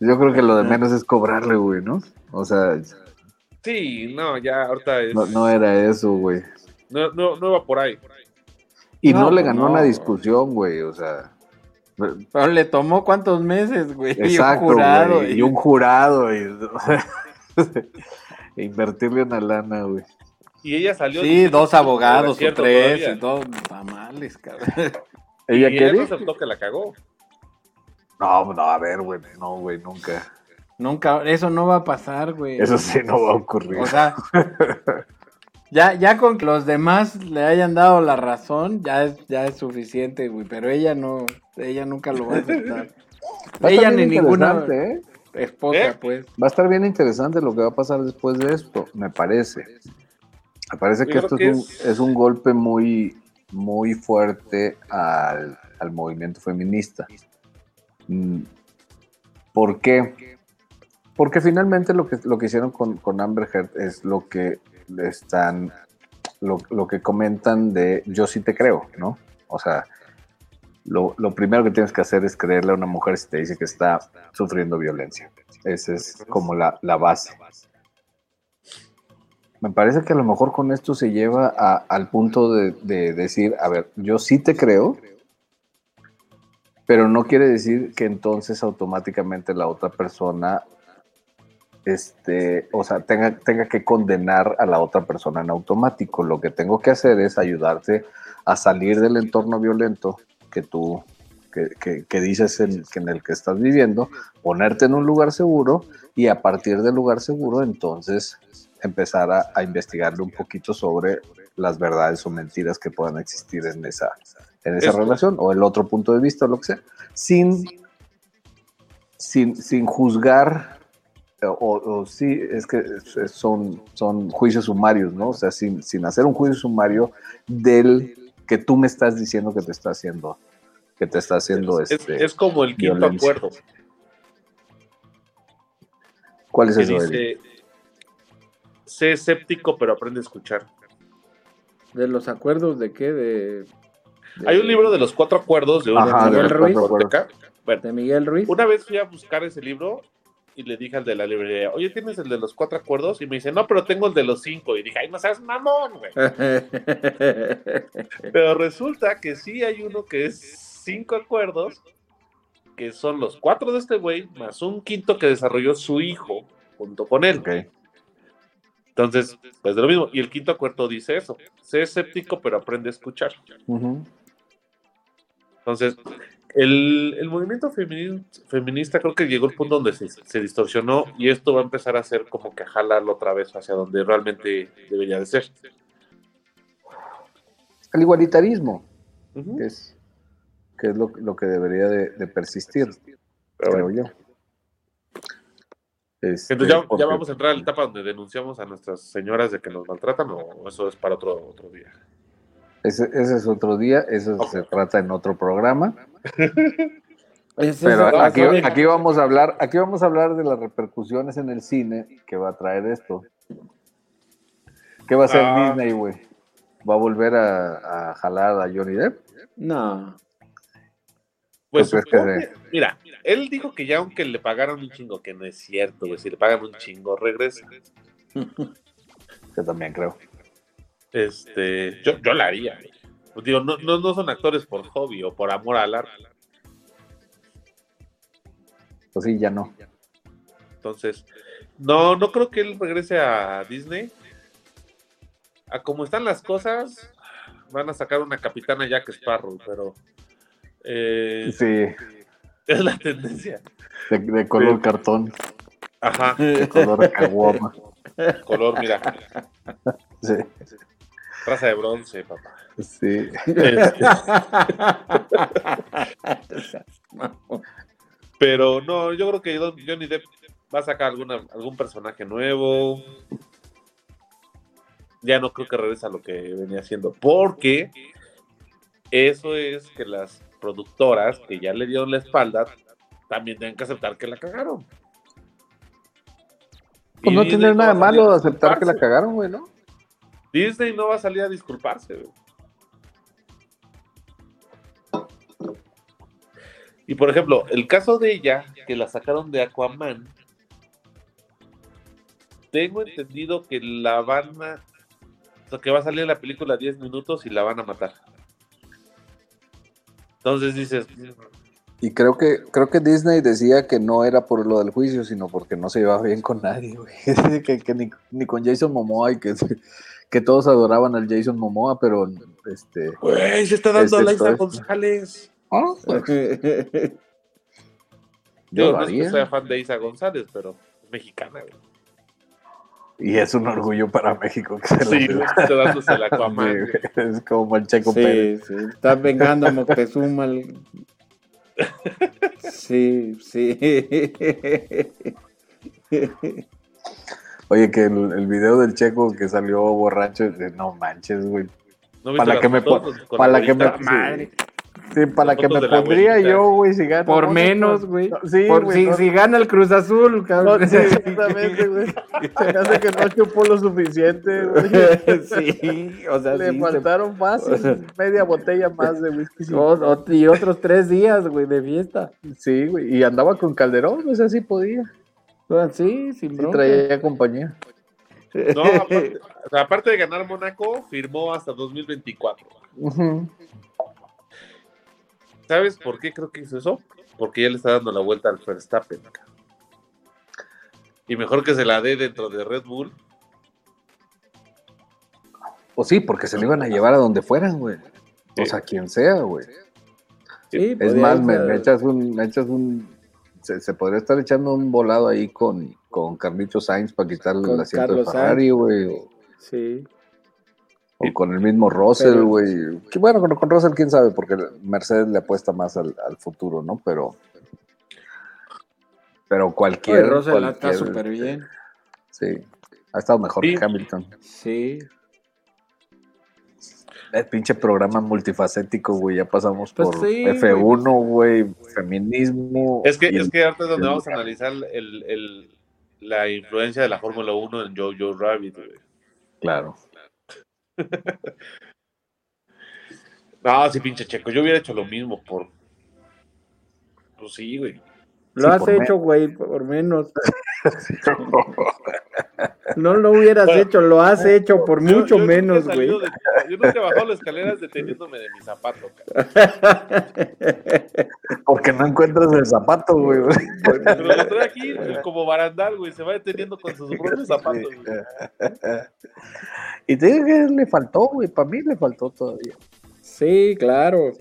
Yo creo que lo de menos es cobrarle, güey, ¿no? O sea, Sí, no, ya ahorita es. no, no era eso, güey. no, no, no va por ahí. Y no, No, le pues ganó no. una discusión, güey, o sea. Pero le tomó cuántos meses, güey. Exacto, y un jurado. güey, y un jurado, y, e invertirle una lana, güey. Y ella salió. Sí, dos abogados o tres todavía. y dos tamales, cabrón. ¿Ella y qué ella no dijo? aceptó que la cagó. No, no, a ver, güey, no, güey, nunca. Nunca, eso no va a pasar, güey. Eso sí no va a ocurrir. O sea, ya, ya con que los demás le hayan dado la razón, ya es, ya es suficiente, güey. Pero ella no, ella nunca lo va a aceptar. Va ella ni ninguna ¿eh? esposa, ¿Eh? pues. Va a estar bien interesante lo que va a pasar después de esto, me parece. Me parece que esto que es un, es- es un golpe muy, muy fuerte al, al movimiento feminista. Mm, ¿Por qué? Porque finalmente lo que, lo que hicieron con, con Amber Heard es lo que están, lo, lo que comentan de yo sí te creo, ¿no? O sea, lo, lo primero que tienes que hacer es creerle a una mujer si te dice que está sufriendo violencia. Esa es como la, la base. Me parece que a lo mejor con esto se lleva al punto de decir, a ver, yo sí te creo, pero no quiere decir que entonces automáticamente la otra persona, este, o sea, tenga, tenga que condenar a la otra persona en automático. Lo que tengo que hacer es ayudarte a salir del entorno violento que tú, que, que- que dices en, que en el que estás viviendo, ponerte en un lugar seguro y a partir del lugar seguro entonces empezar a, a investigarle un poquito sobre las verdades o mentiras que puedan existir en esa, en esa relación o el otro punto de vista o lo que sea, sin, sin, sin juzgar o, o sí, es que son, son juicios sumarios, ¿no? O sea, sin, sin hacer un juicio sumario del que tú me estás diciendo que te está haciendo, que te está haciendo Es, este. es como el quinto violencia. acuerdo. ¿Cuál es Que eso? Eli? sé escéptico, pero aprende a escuchar. ¿De los acuerdos de qué? De, de- Hay un libro de los cuatro acuerdos de Ajá, de. Bueno, de Miguel Ruiz. una vez fui a buscar ese libro y le dije al de la librería, oye, ¿tienes el de los cuatro acuerdos? Y me dice, no, pero tengo el de los cinco. Y dije, ay, no seas mamón, güey. Pero resulta que sí hay uno que es cinco acuerdos, que son los cuatro de este güey, más un quinto que desarrolló su hijo junto con él. Entonces, pues de lo mismo. Y el quinto acuerdo dice eso, sé escéptico, pero aprende a escuchar. Entonces, el, el movimiento femini- feminista creo que llegó al punto donde se, se distorsionó y esto va a empezar a ser como que a jalarlo otra vez hacia donde realmente debería de ser. El igualitarismo, que es, que es lo, lo que debería de, de persistir, Pero creo bueno. yo. Este, Entonces ya, vamos a entrar a la etapa donde denunciamos a nuestras señoras de que nos maltratan o eso es para otro, otro día. Ese, ese es otro día, eso se trata en otro programa. Pero aquí, aquí vamos a hablar, aquí vamos a hablar de las repercusiones en el cine que va a traer esto. ¿Qué va a hacer Ah. Disney, güey? ¿Va a volver a, a jalar a Johnny Depp? No. Pues ¿Tú crees que supongo que- mira, él dijo que ya aunque le pagaron un chingo, que no es cierto, güey, si le pagan un chingo, regresa. Yo también creo. Este, yo, yo la haría. güey. Digo, no, no, no son actores por hobby o por amor al arte. Pues sí, ya no. Entonces, no, no creo que él regrese a Disney. A como están las cosas, van a sacar una capitana Jack Sparrow, pero eh, Sí, es la tendencia. de, de color cartón, Ajá, de color caguama. color, mira, Sí, raza de bronce, papá. sí. Este, pero no, yo creo que Johnny Depp va a sacar alguna, algún personaje nuevo. Ya no creo que regrese a lo que venía haciendo, porque eso es que las productoras que ya le dieron la espalda también tienen que aceptar que la cagaron. Pues no tiene nada malo aceptar que la cagaron, güey, ¿no? Disney no va a salir a disculparse. güey. Y por ejemplo, el caso de ella, que la sacaron de Aquaman, tengo entendido que la van a. O que va a salir la película 10 minutos y la van a matar. Entonces dices, Y creo que, creo que Disney decía que no era por lo del juicio, sino porque no se llevaba bien con nadie, güey. que, que ni, ni con Jason Momoa y que, que todos adoraban al Jason Momoa, pero este. güey, se está dando Este a es- González. ah, pues, Yo no es que haría. sea fan de Isa González, pero es mexicana, güey. Y es un orgullo para México que se lo Sí, está dándose el Aquaman. Sí, Es como el Checo Pérez. Sí, sí. Está vengando a Moctezuma. el- Sí, sí. Oye, que el, el video del Checo que salió borracho, eh, no manches, güey. ¿No Para las que me para la que me- abuelita? Madre. Sí, para Las que me pondría abuelita. yo, güey, si gana. Por no, menos, no, güey. no, Sí, Por- si, no, si gana el Cruz Azul, no, cabrón. sí, exactamente, güey. Se hace que no chupó lo suficiente, güey. sí, o sea, Le sí, se- faltaron fácil media botella más de whisky. o- y otros tres días, güey, de fiesta. Sí, güey. Y andaba con Calderón, o sea, sí podía. Ah, Sí, sin Sí traía compañía. No, aparte, aparte de ganar Mónaco, firmó hasta 2024. Ujú. ¿Sabes por qué creo que hizo eso? Porque ya le está dando la vuelta al Verstappen. Y mejor que se la dé dentro de Red Bull. O sí, porque se lo iban a llevar a donde fueran, güey. O sea, quien sea, güey. Sí, Es más, me, echas un, me echas un, se, se podría estar echando un volado ahí con, con Carlitos Sainz para quitarle Con el asiento Carlos de Ferrari, güey. Sí. O con el mismo Russell, güey. Que bueno, con, con Russell, quién sabe, porque Mercedes le apuesta más al, al futuro, ¿no? Pero, pero cualquier. Oye, Russell está súper bien. Sí. Ha estado mejor Sí. que Hamilton. Sí. El pinche programa multifacético, güey. Ya pasamos Pues por sí, F1, güey, feminismo. Es que, es que ahorita es donde vamos a analizar el, el- la influencia de la Fórmula 1 en Jojo Rabbit. güey. Claro. No, sí, pinche checo. Yo hubiera hecho lo mismo por. Pues sí, güey. Lo Sí, has hecho, güey, por menos. No lo hubieras Bueno, hecho, lo has hecho por Yo- mucho yo menos, güey. de- yo nunca he bajado las escaleras deteniéndome de mi zapato. cabrón. Porque no encuentras el zapato, güey. Pero lo trae aquí como barandal, güey. Se va deteniendo con sus propios zapatos. güey. Y te digo que le faltó, güey. Para mí le faltó todavía. Sí, claro.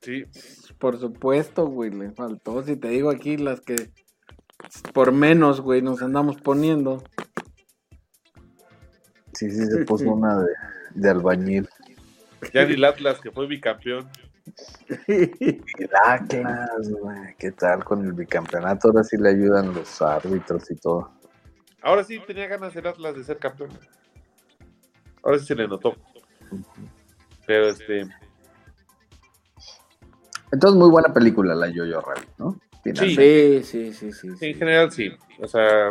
Sí. Por supuesto, güey, le faltó. Si te digo aquí las que por menos, güey, nos andamos poniendo. Sí, sí, se puso una de, de albañil. Ya ni el Atlas, que fue bicampeón. El Atlas, güey. ¿Qué tal con el bicampeonato? Ahora sí le ayudan los árbitros y todo. Ahora sí tenía ganas el Atlas de ser campeón. Ahora sí se le notó. Pero este. Entonces, muy buena película la Yo-Yo Rabbit, ¿no? Finalmente. Sí, sí, sí, sí. En sí. general sí. O sea,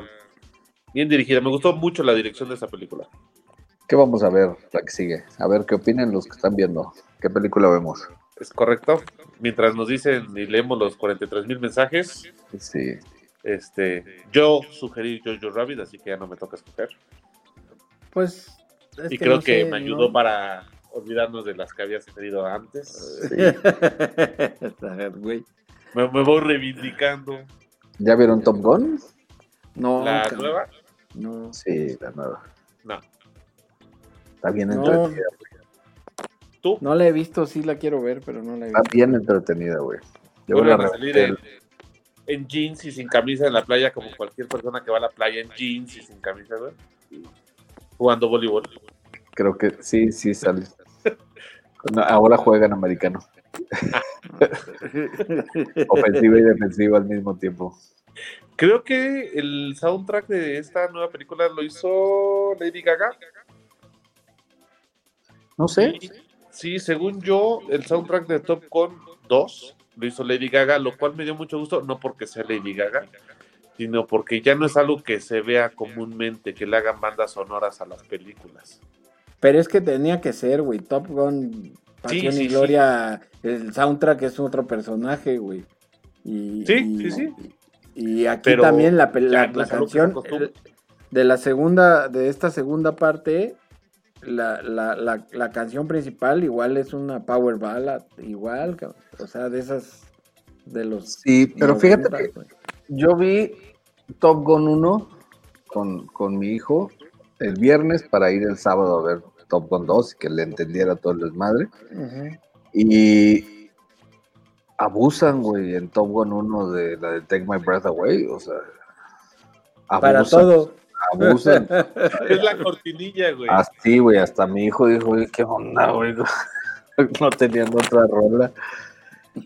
bien dirigida. Me gustó mucho la dirección de esa película. ¿Qué vamos a ver la que sigue? A ver qué opinan los que están viendo. ¿Qué película vemos? Es correcto. Mientras nos dicen y leemos los 43 mil mensajes, Sí. este, yo sugerí Jojo Rabbit, así que ya no me toca escoger. Pues. es y que creo no que sé, me ayudó ¿no? para olvidarnos de las que habías pedido antes. sí. A ver, güey. Me, me voy reivindicando. ¿Ya vieron Top Gun? No, ¿La nueva? No. Sí, la nueva. No. Está bien No. entretenida. ¿Tú? No la he visto, sí la quiero ver, pero no la he Está visto. bien entretenida, güey. Yo la a salir en jeans y sin camisa en la playa, como cualquier persona que va a la playa en jeans y sin camisa, güey. Jugando voleibol. Creo que sí, sí sale. No, ahora juegan americano. Ofensiva y defensiva al mismo tiempo. Creo que el soundtrack de esta nueva película lo hizo Lady Gaga. No sé. Sí, sí, según yo, el soundtrack de Top Gun 2 lo hizo Lady Gaga, lo cual me dio mucho gusto, no porque sea Lady Gaga, sino porque ya no es algo que se vea comúnmente, que le hagan bandas sonoras a las películas. Pero es que tenía que ser, güey. Top Gun, Pasión sí, y sí. Gloria, el soundtrack es otro personaje, güey. Y, Sí, y- sí, sí. Y aquí Pero también la, la- la canción el- de la segunda, de esta segunda parte, la, la, la, la canción principal igual es una power ballad, igual, o sea, de esas, de los... Sí, pero fíjate 90, que yo vi Top Gun 1 con, con mi hijo el viernes para ir el sábado a ver Top Gun 2 y que le entendiera todo el desmadre. Y abusan, güey, en Top Gun 1 de la de Take My Breath Away, o sea. Para todo. Abusan. Es la cortinilla, güey. Así, güey, hasta mi hijo dijo, güey, qué onda, güey. No teniendo otra rola.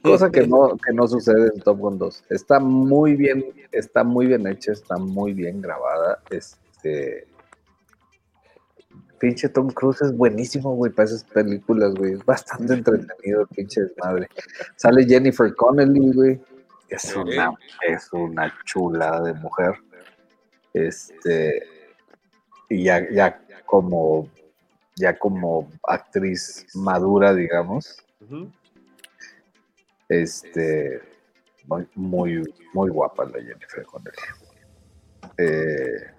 Cosa que no, que no sucede en Top Gun 2. Está muy bien, está muy bien hecha, está muy bien grabada. Este. Pinche Tom Cruise es buenísimo, güey, para esas películas, güey. Es bastante entretenido, pinche desmadre. Sale Jennifer Connelly, güey. Es una, es una chulada de mujer. Este. Y ya, ya como ya como actriz madura, digamos, este, muy, muy, muy guapa la Jennifer Connelly. Eh,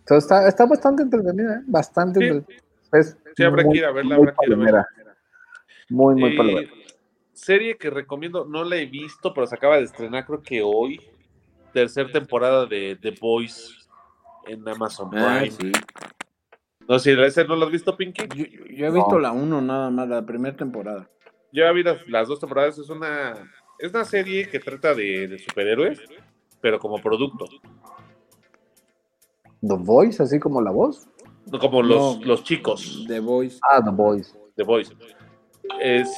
entonces está, está bastante entretenida, ¿eh? bastante Sí. entretenida. Es Sí, habrá que muy- ir a verla, muy habrá que ir a palomera. Muy, muy Eh, serie que recomiendo, no la he visto, pero se acaba de estrenar, creo que hoy. Tercera temporada de The Boys en Amazon Ah, Prime. sí. No sé, ¿ese no lo has visto, Pinky? Yo, yo he visto No. la 1 nada más, la primera temporada. Yo ya vi las, las dos temporadas, es una, es una serie que trata de, de superhéroes, pero como producto. The Voice, así como la voz. No como los, No. los chicos The Voice. Ah, The Voice. de Boys. Es,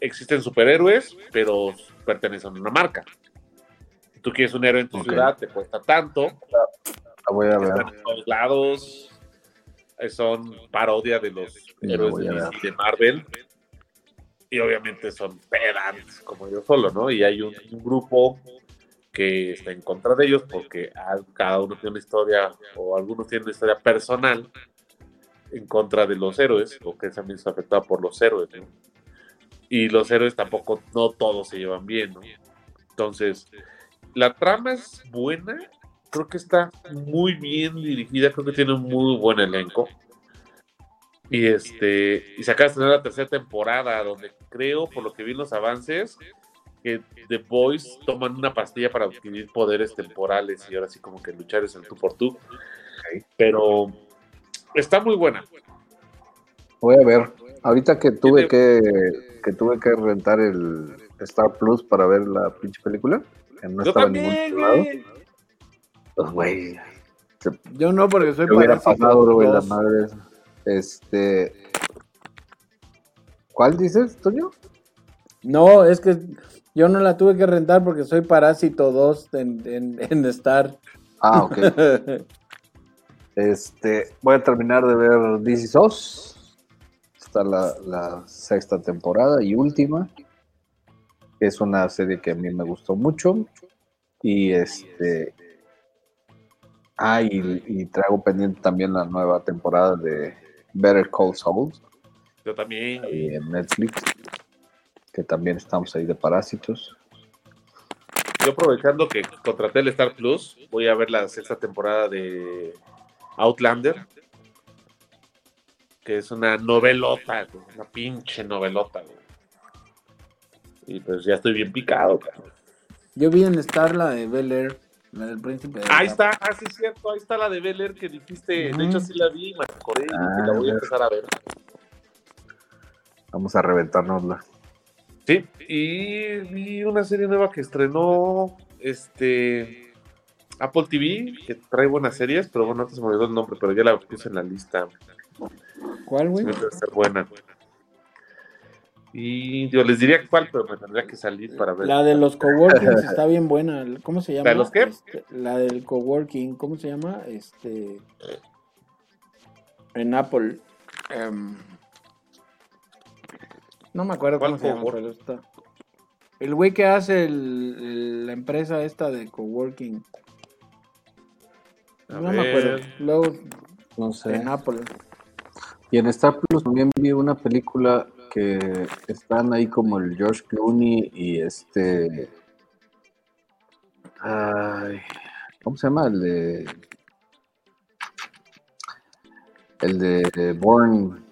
existen superhéroes, pero pertenecen a una marca. Tú quieres un héroe en tu ciudad, te cuesta tanto. La voy a ver. Están en todos lados. eh, Son parodia de los La héroes de, Marvel. Y obviamente son pedants, como yo solo, ¿no? Y hay un, un grupo que está en contra de ellos porque cada uno tiene una historia, o algunos tienen una historia personal en contra de los héroes, o que también está afectado por los héroes, ¿no? Y los héroes tampoco, no todos se llevan bien, ¿no? Entonces, la trama es buena, creo que está muy bien dirigida, creo que tiene un muy buen elenco. Y este, y se acaba de estrenar la tercera temporada, donde creo, por lo que vi en los avances, que The Boys toman una pastilla para adquirir poderes temporales y ahora sí como que luchar es el tú por tú. Pero está muy buena. Voy a ver. Ahorita que tuve que, que tuve que rentar el Star Plus para ver la pinche película, no Yo estaba en ningún también, lado, pues güey, Yo no, porque soy ¿Qué hubiera parásito pasado, güey, la madre? Este. ¿Cuál dices, Toño? No, es que yo no la tuve que rentar porque soy Parásito 2 en, en, en Star. Ah, ok. este, voy a terminar de ver Is Us. Está la, la sexta temporada y última. Es una serie que a mí me gustó mucho. Y este. Ah, y, y traigo pendiente también la nueva temporada de Better Call Saul Yo también. ahí en Netflix. Que también estamos ahí de parásitos. Yo aprovechando que contraté el Star Plus, voy a ver la sexta temporada de Outlander, que es una novelota, una pinche novelota. güey. Y pues ya estoy bien picado. cabrón. Yo vi en Star la de Bel Air, la del príncipe de Ahí está, ah, sí es cierto, ahí está la de Bel Air que dijiste, de hecho sí la vi, me acordé, y Ah, la voy a empezar a ver. Vamos a reventárnosla. Sí, y vi una serie nueva que estrenó este Apple TV, que trae buenas series, pero bueno, antes se me olvidó el nombre, pero ya la puse en la lista. ¿Cuál, güey? Debe ser buena. Y yo les diría cuál, pero me tendría que salir para ver. La de los coworkings está bien buena. ¿Cómo se llama? ¿La de los qué? Este, la del coworking, ¿cómo se llama? Este. En Apple. em, no me acuerdo ¿Cuál cómo se llama, pero está. El güey que hace el- el- la empresa esta de coworking. A no me acuerdo. Luego No sé. en Apple. Y en Star Plus también vi una película que están ahí como el George Clooney y este. Ay, ¿Cómo se llama? El de. El de Bourne.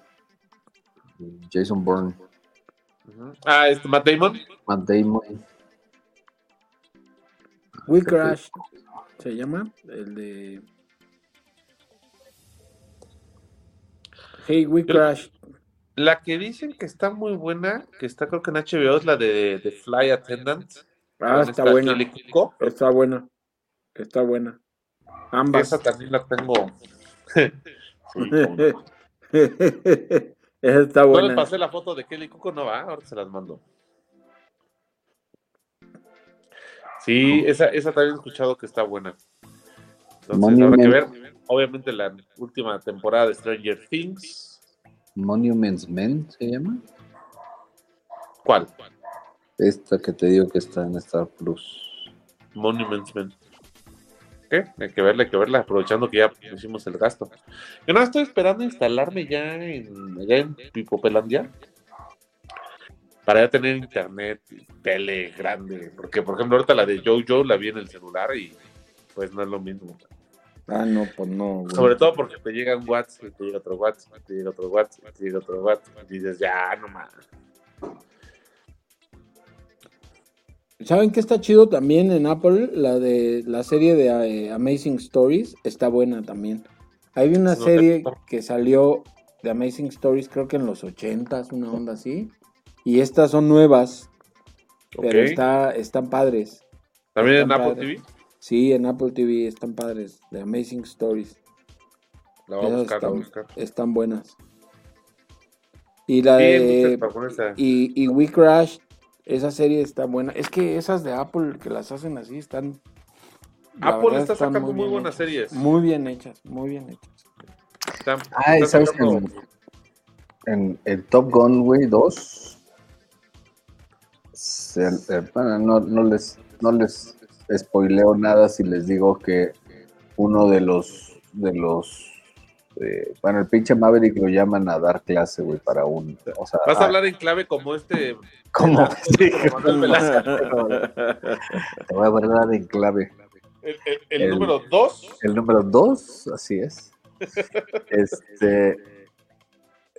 Jason Bourne. Ah, este Matt Damon. Matt Damon. We Crash. Se llama. El de. Hey, We Crash. La que dicen que está muy buena, que está creo que en HBO, es la de, de Fly Attendant. Ah, está esta buena. Está buena. Está buena. Ambas. Esa también la tengo. No. Esa está No les buena. pasé la foto de Kelly Cuoco, no va, ahora se las mando. Sí, esa, esa también he escuchado que está buena. Entonces, habrá que ver. Obviamente la última temporada de Stranger Things. Monuments Men se llama. ¿Cuál? Esta que te digo que está en Star Plus. Monuments Men. ¿Qué? Hay que verla, hay que verla, aprovechando que ya hicimos el gasto. Yo no estoy esperando instalarme ya en, allá en Pipopelandia para ya tener internet, y tele grande. Porque, por ejemplo, ahorita la de Jojo la vi en el celular y pues no es lo mismo. Ah, no, pues no. güey. Sobre todo porque te llega un WhatsApp, y te llega otro WhatsApp, y te llega otro WhatsApp, y te llega otro WhatsApp, y dices, ya, no más. ¿Saben qué está chido también en Apple? La de la serie de eh, Amazing Stories está buena también. Hay una No serie tengo. que salió de Amazing Stories, creo que en los 80s, una onda así. Y estas son nuevas, pero está, están padres. También en Apple padres. TV. Sí, en Apple TV están padres, de Amazing Stories. La voy a buscar, están, buscar. están buenas. Y la Sí, de... Y, y We Crash, esa serie está buena. Es que esas de Apple que las hacen así están. Apple verdad, está sacando muy buenas hechas. series. Muy bien hechas, muy bien hechas. Están- Ah, y están sabes que sacando- en, en el Top Gun, güey, 2. se- eh, bueno, no, no les, no les spoileo nada si les digo que uno de los, de los, eh, bueno, el pinche Maverick lo llaman a dar clase, güey, para un, o sea, Vas a hablar en clave como este. Sí, como Velasco. te voy a hablar en clave. El, el- el El- número 2. El número dos, así es. Este,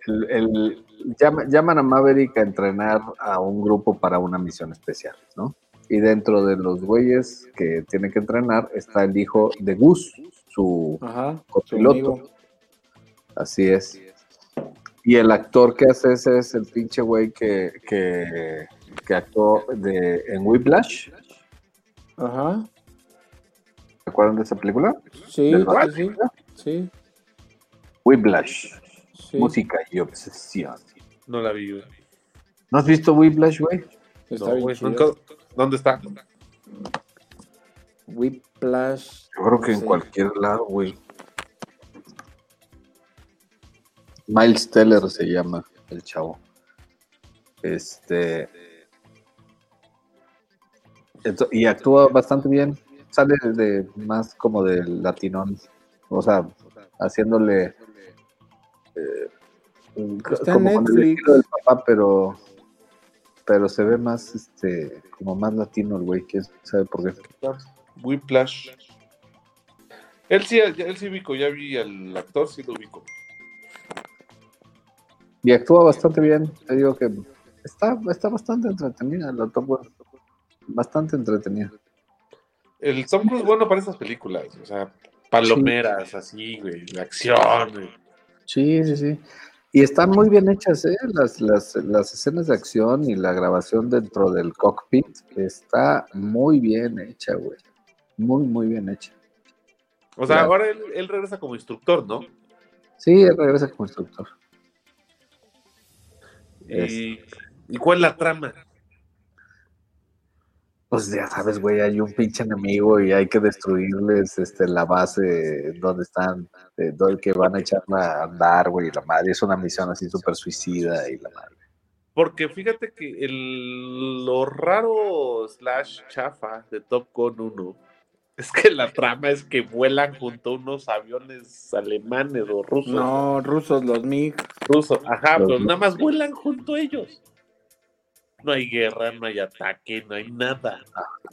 el, el- llama- llaman a Maverick a entrenar a un grupo para una misión especial, ¿no? Y dentro de los güeyes que tienen que entrenar está el hijo de Gus, su Ajá, copiloto. Así es. Y el actor que hace ese es el pinche güey que, que, que actuó de, en Whiplash. Ajá, ¿Se acuerdan de esa película? sí, ¿Del sí, sí, Whiplash, sí. música y obsesión. No la vi, güey. ¿No has visto Whiplash, güey? Está No, bien güey, chido. nunca- ¿Dónde está? Whiplash. Yo creo que no en sé. cualquier lado, güey. Miles Teller se llama el chavo. Este. y actúa bastante bien. Sale de más como del latinón. O sea, haciéndole. eh, Está en como con el Netflix. del papá, pero. Pero se ve más, este, como más latino el güey, quién sabe por qué. Whiplash. Él sí, él sí ubico, ya vi al actor, sí lo ubico. Y actúa bastante bien. Te digo que está, está bastante entretenida la Top Gun. Bastante entretenida. El Tom Cruise es bueno para esas películas, o sea, palomeras, así, güey, de acción, güey. Sí, sí, sí. Y están muy bien hechas, ¿eh? Las, las, las escenas de acción y la grabación dentro del cockpit está muy bien hecha, güey. Muy, muy bien hecha. O sea, ahora él, él regresa como instructor, ¿no? Sí, él regresa como instructor. Y, ¿y cuál es la trama? Pues ya sabes, güey, hay un pinche enemigo y hay que destruirles este, la base donde están, eh, donde que van a echarla a andar, güey, la madre. Es una misión así súper suicida y la madre. Porque fíjate que el, lo raro slash chafa de Top Gun 1 es que la trama es que vuelan junto a unos aviones alemanes o rusos. No, rusos, los MiG. rusos, ajá, Los pero nada más vuelan junto a ellos. No hay guerra, no hay ataque, no hay nada.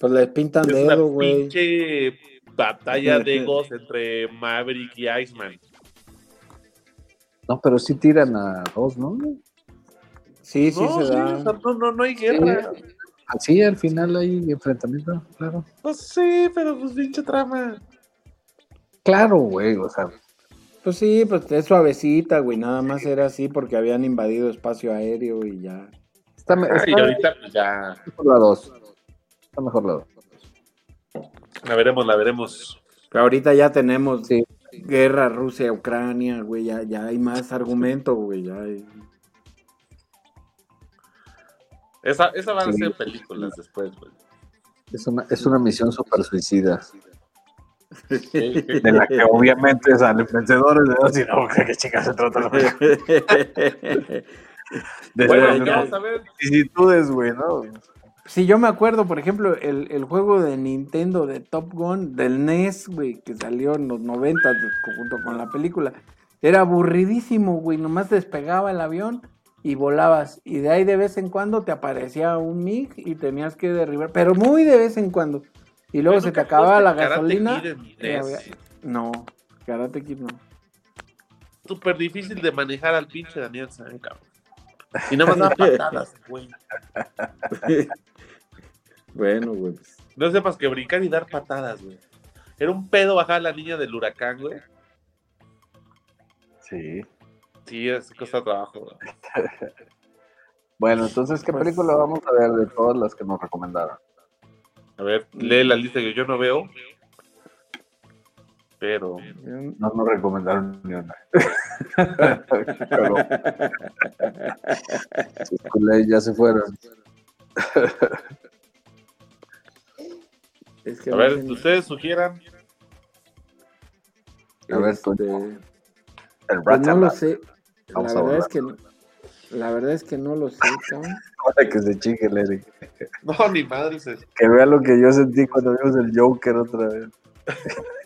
Pues les pintan Es una dedo, güey. pinche batalla de egos entre Maverick y Iceman. No, pero sí tiran a dos, ¿no? Sí, sí no, se sí, da. no, no, no hay guerra. Así al final hay enfrentamiento, claro. No sé, pero pues pinche trama. Claro, güey, o sea, Pues sí, pues es suavecita, güey. Nada más era así porque habían invadido espacio aéreo y ya. Está, me- Ah, está y ahorita pues, ya mejor la 2. Está mejor la 2. la veremos, la veremos. Pero ahorita ya tenemos Sí. guerra Rusia-Ucrania, güey. Ya, ya hay más argumento, güey. Ya hay... Esa, esa van a Sí. ser películas después, güey. Es una, es una misión super suicida. De la que obviamente salen vencedores de dos y no, ¿qué chicas se trata la película? De Bueno, de- ya de vamos a ver. vicisitudes, güey, ¿no? Sí, yo me acuerdo, por ejemplo, el, el juego de Nintendo de Top Gun, del NES, güey, que salió en los 90 de- junto con la película. Era aburridísimo, güey, nomás despegaba el avión y volabas. Y de ahí de vez en cuando te aparecía un MiG y tenías que derribar, pero muy de vez en cuando. Y luego se te ¿nunca acababa la gasolina. NES? había- No, Karate Kid no. Súper difícil de manejar al pinche Daniel San, cabrón. Y nada más da patadas, güey. Bueno, güey. pues, No sepas que brincar y dar patadas, güey. Era un pedo bajar a la niña del huracán, güey. Sí. Sí, es cuesta trabajo, güey. Bueno, entonces, ¿qué Pues- película vamos a ver de todas las que nos recomendaron? A ver, lee la lista que yo no veo. Pero. No nos recomendaron ni una. Pero, ya se fueron. Es que A ver, ustedes sugieran. A ver, tú. este, El pues no lo sé. La verdad es que la verdad es que no lo sé, cabrón. Para que se chingue el Eric. No, ni madres. es- Que vea lo que yo sentí cuando vimos el Joker otra vez.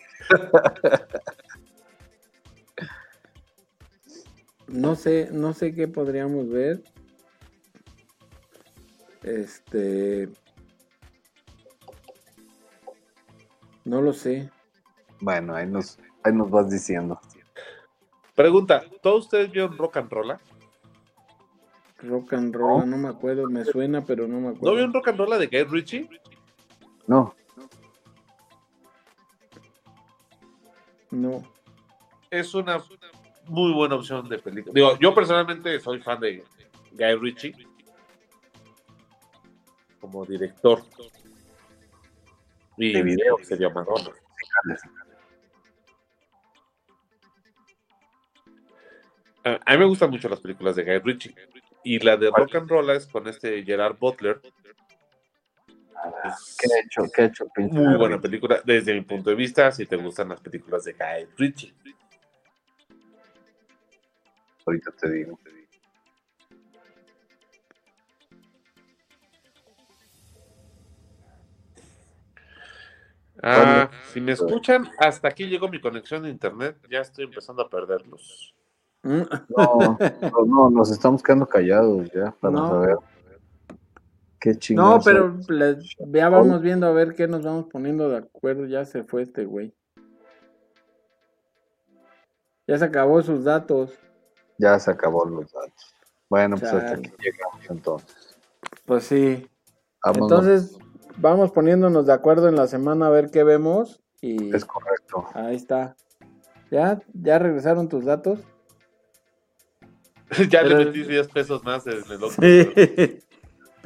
No sé, no sé qué podríamos ver. Este. No lo sé. Bueno, ahí nos, ahí nos vas diciendo. Pregunta: ¿Todos ustedes vieron rock and roll? Rock and roll, no me acuerdo, me suena, pero no me ¿No acuerdo. vieron rock and roll de Guy Ritchie? No, No. Es una muy buena opción de película. Digo, yo personalmente soy fan de Guy Ritchie como director. Y De video. sería Madonna. A a mí me gustan mucho las películas de Guy Ritchie. Y la de Rock and Roll es con este Gerard Butler. ¿Qué he hecho? ¿Qué he hecho? muy buena película desde mi punto de vista, si te gustan las películas de Guy Ritchie. Ahorita te digo. Ah, ¿Cuándo? si me escuchan, hasta aquí llegó mi conexión de internet. Ya estoy empezando a perderlos. Mm, No, no, no, nos estamos quedando callados ya para No. saber qué chingados. No, pero le- ya vamos viendo a ver qué nos vamos poniendo de acuerdo. Ya se fue este güey. Ya se acabó sus datos. Ya se acabó los datos. Bueno, pues hasta aquí llegamos entonces. Pues sí. Vámonos. Entonces, vamos poniéndonos de acuerdo en la semana a ver qué vemos. Y es correcto. ahí está. ¿Ya? ¿Ya regresaron tus datos? ya Pero- le metí 10 pesos más en el otro. Sí.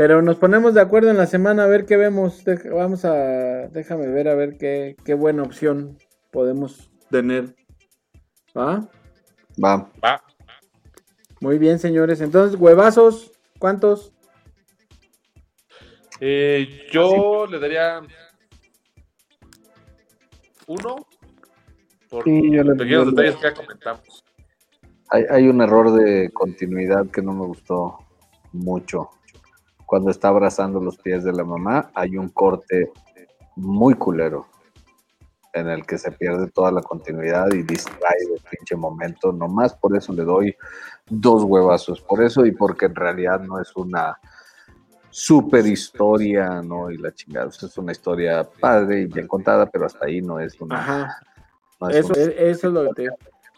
Pero nos ponemos de acuerdo en la semana a ver qué vemos. Vamos a. Déjame ver a ver qué, qué buena opción podemos tener. ¿Va? Va. Va. Muy bien, señores. Entonces, huevazos, ¿cuántos? Eh, yo le daría uno por Sí, yo le- pequeños le- detalles que ya comentamos. Hay, hay un error de continuidad que no me gustó mucho. Cuando está abrazando los pies de la mamá, hay un corte muy culero en el que se pierde toda la continuidad y distrae el pinche momento. Nomás por eso le doy dos huevazos. Por eso y porque en realidad no es una super historia, ¿no? Y la chingada. O sea, es una historia padre y bien contada, pero hasta ahí no es una. Ajá. no es Eso, una- es- eso es lo que te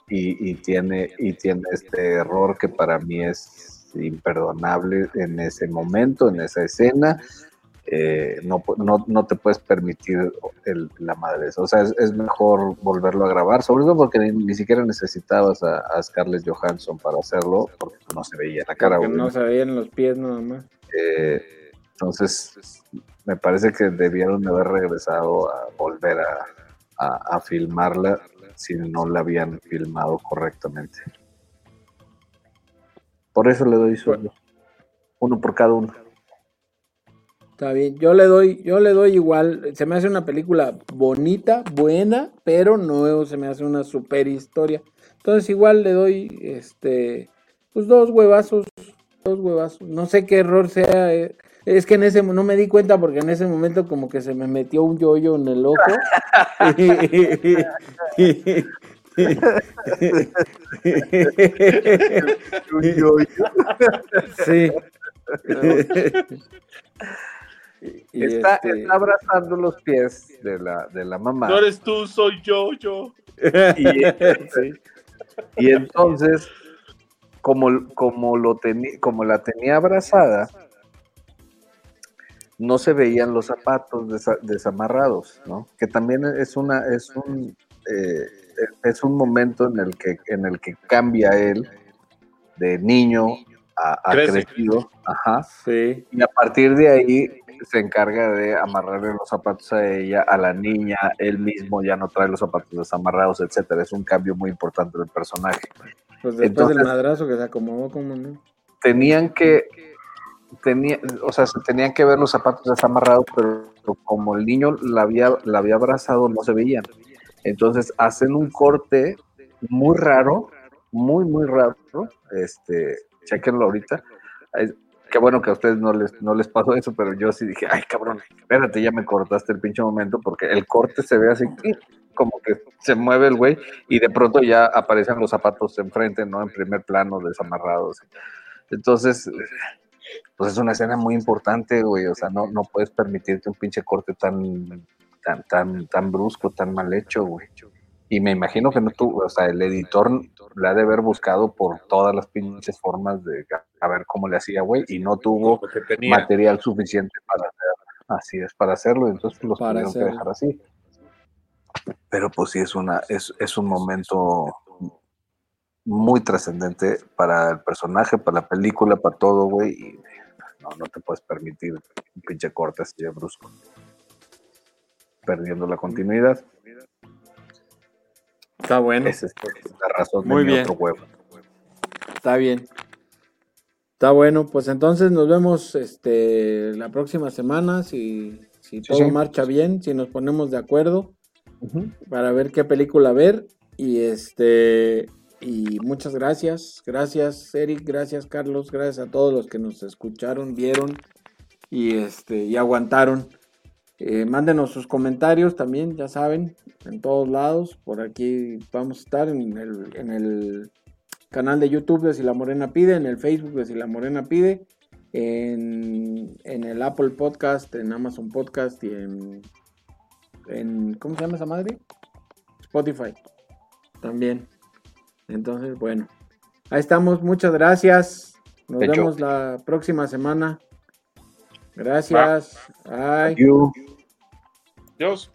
y, y tiene y tiene este error que para mí es imperdonable en ese momento, en esa escena, eh, no, no, no te puedes permitir el- la madre. O sea, es, es mejor volverlo a grabar, sobre todo porque ni, ni siquiera necesitabas a, a Scarlett Johansson para hacerlo, porque no se veía la cara. Porque no se veían los pies nada más. Eh, entonces, me parece que debieron de haber regresado a volver a, a- a filmarla si no la habían filmado correctamente. Por eso le doy solo. Uno por cada uno. Está bien, yo le doy, yo le doy igual, se me hace una película bonita, buena, pero no se me hace una super historia. Entonces igual le doy, este, pues dos huevazos, dos huevazos. No sé qué error sea, eh, es que en ese, no me di cuenta porque en ese momento como que se me metió un yoyo en el ojo. sí. Y Está, este- está abrazando los pies de la, de la mamá. No eres tú, soy yo, yo. Y, Sí. y entonces, como, como, lo teni- como la tenía abrazada, no se veían los zapatos desa- desamarrados, ¿no? Que también es una, es un, eh, es un momento en el que, en el que cambia él de niño a, crecido, ajá, Sí. y a partir de ahí se encarga de amarrarle los zapatos a ella, a la niña, él mismo ya no trae los zapatos desamarrados, etcétera. Es un cambio muy importante del personaje. Pues después Entonces- del madrazo que se acomodó, como no? Tenían que, tenía, o sea, se tenían que ver los zapatos desamarrados, pero como el niño la había, la había abrazado, no se veían. Entonces hacen un corte muy raro, muy, muy raro. Este, chequenlo ahorita. Qué bueno que a ustedes no les, no les pasó eso, pero yo sí dije, ay cabrón, espérate, ya me cortaste el pinche momento, porque el corte se ve así, como que se mueve el güey, y de pronto ya aparecen los zapatos enfrente, ¿no? En primer plano, desamarrados. Entonces, pues es una escena muy importante, güey. O sea, no, no puedes permitirte un pinche corte tan, tan, tan, tan brusco, tan mal hecho, güey. Y me imagino que no tuvo, o sea, el editor le ha de haber buscado por todas las pinches formas de a ver cómo le hacía, güey, y no tuvo material suficiente para hacer, así es, para hacerlo, entonces los Para tuvieron que dejar así. Pero pues sí es una, es, es un momento muy trascendente para el personaje, para la película, para todo, güey, y no, no te puedes permitir un pinche corte así de brusco. Perdiendo la continuidad. Está bueno, Esa es la razón Muy de mi bien. otro huevo. está bien. Está bueno, pues entonces nos vemos este la próxima semana si, si todo sí. marcha bien, si nos ponemos de acuerdo para ver qué película ver y este y muchas gracias, gracias Eric, gracias Carlos, gracias a todos los que nos escucharon, vieron y este y aguantaron. Eh, mándenos sus comentarios también, ya saben, en todos lados. Por aquí vamos a estar en el, en el canal de YouTube de Si la Morena Pide, en el Facebook de Si la Morena Pide, en, en el Apple Podcast, en Amazon Podcast y en, en. ¿Cómo se llama esa madre? Spotify. También. Entonces, bueno. Ahí estamos, muchas gracias. Nos vemos la próxima semana. Gracias. Bye. Dios.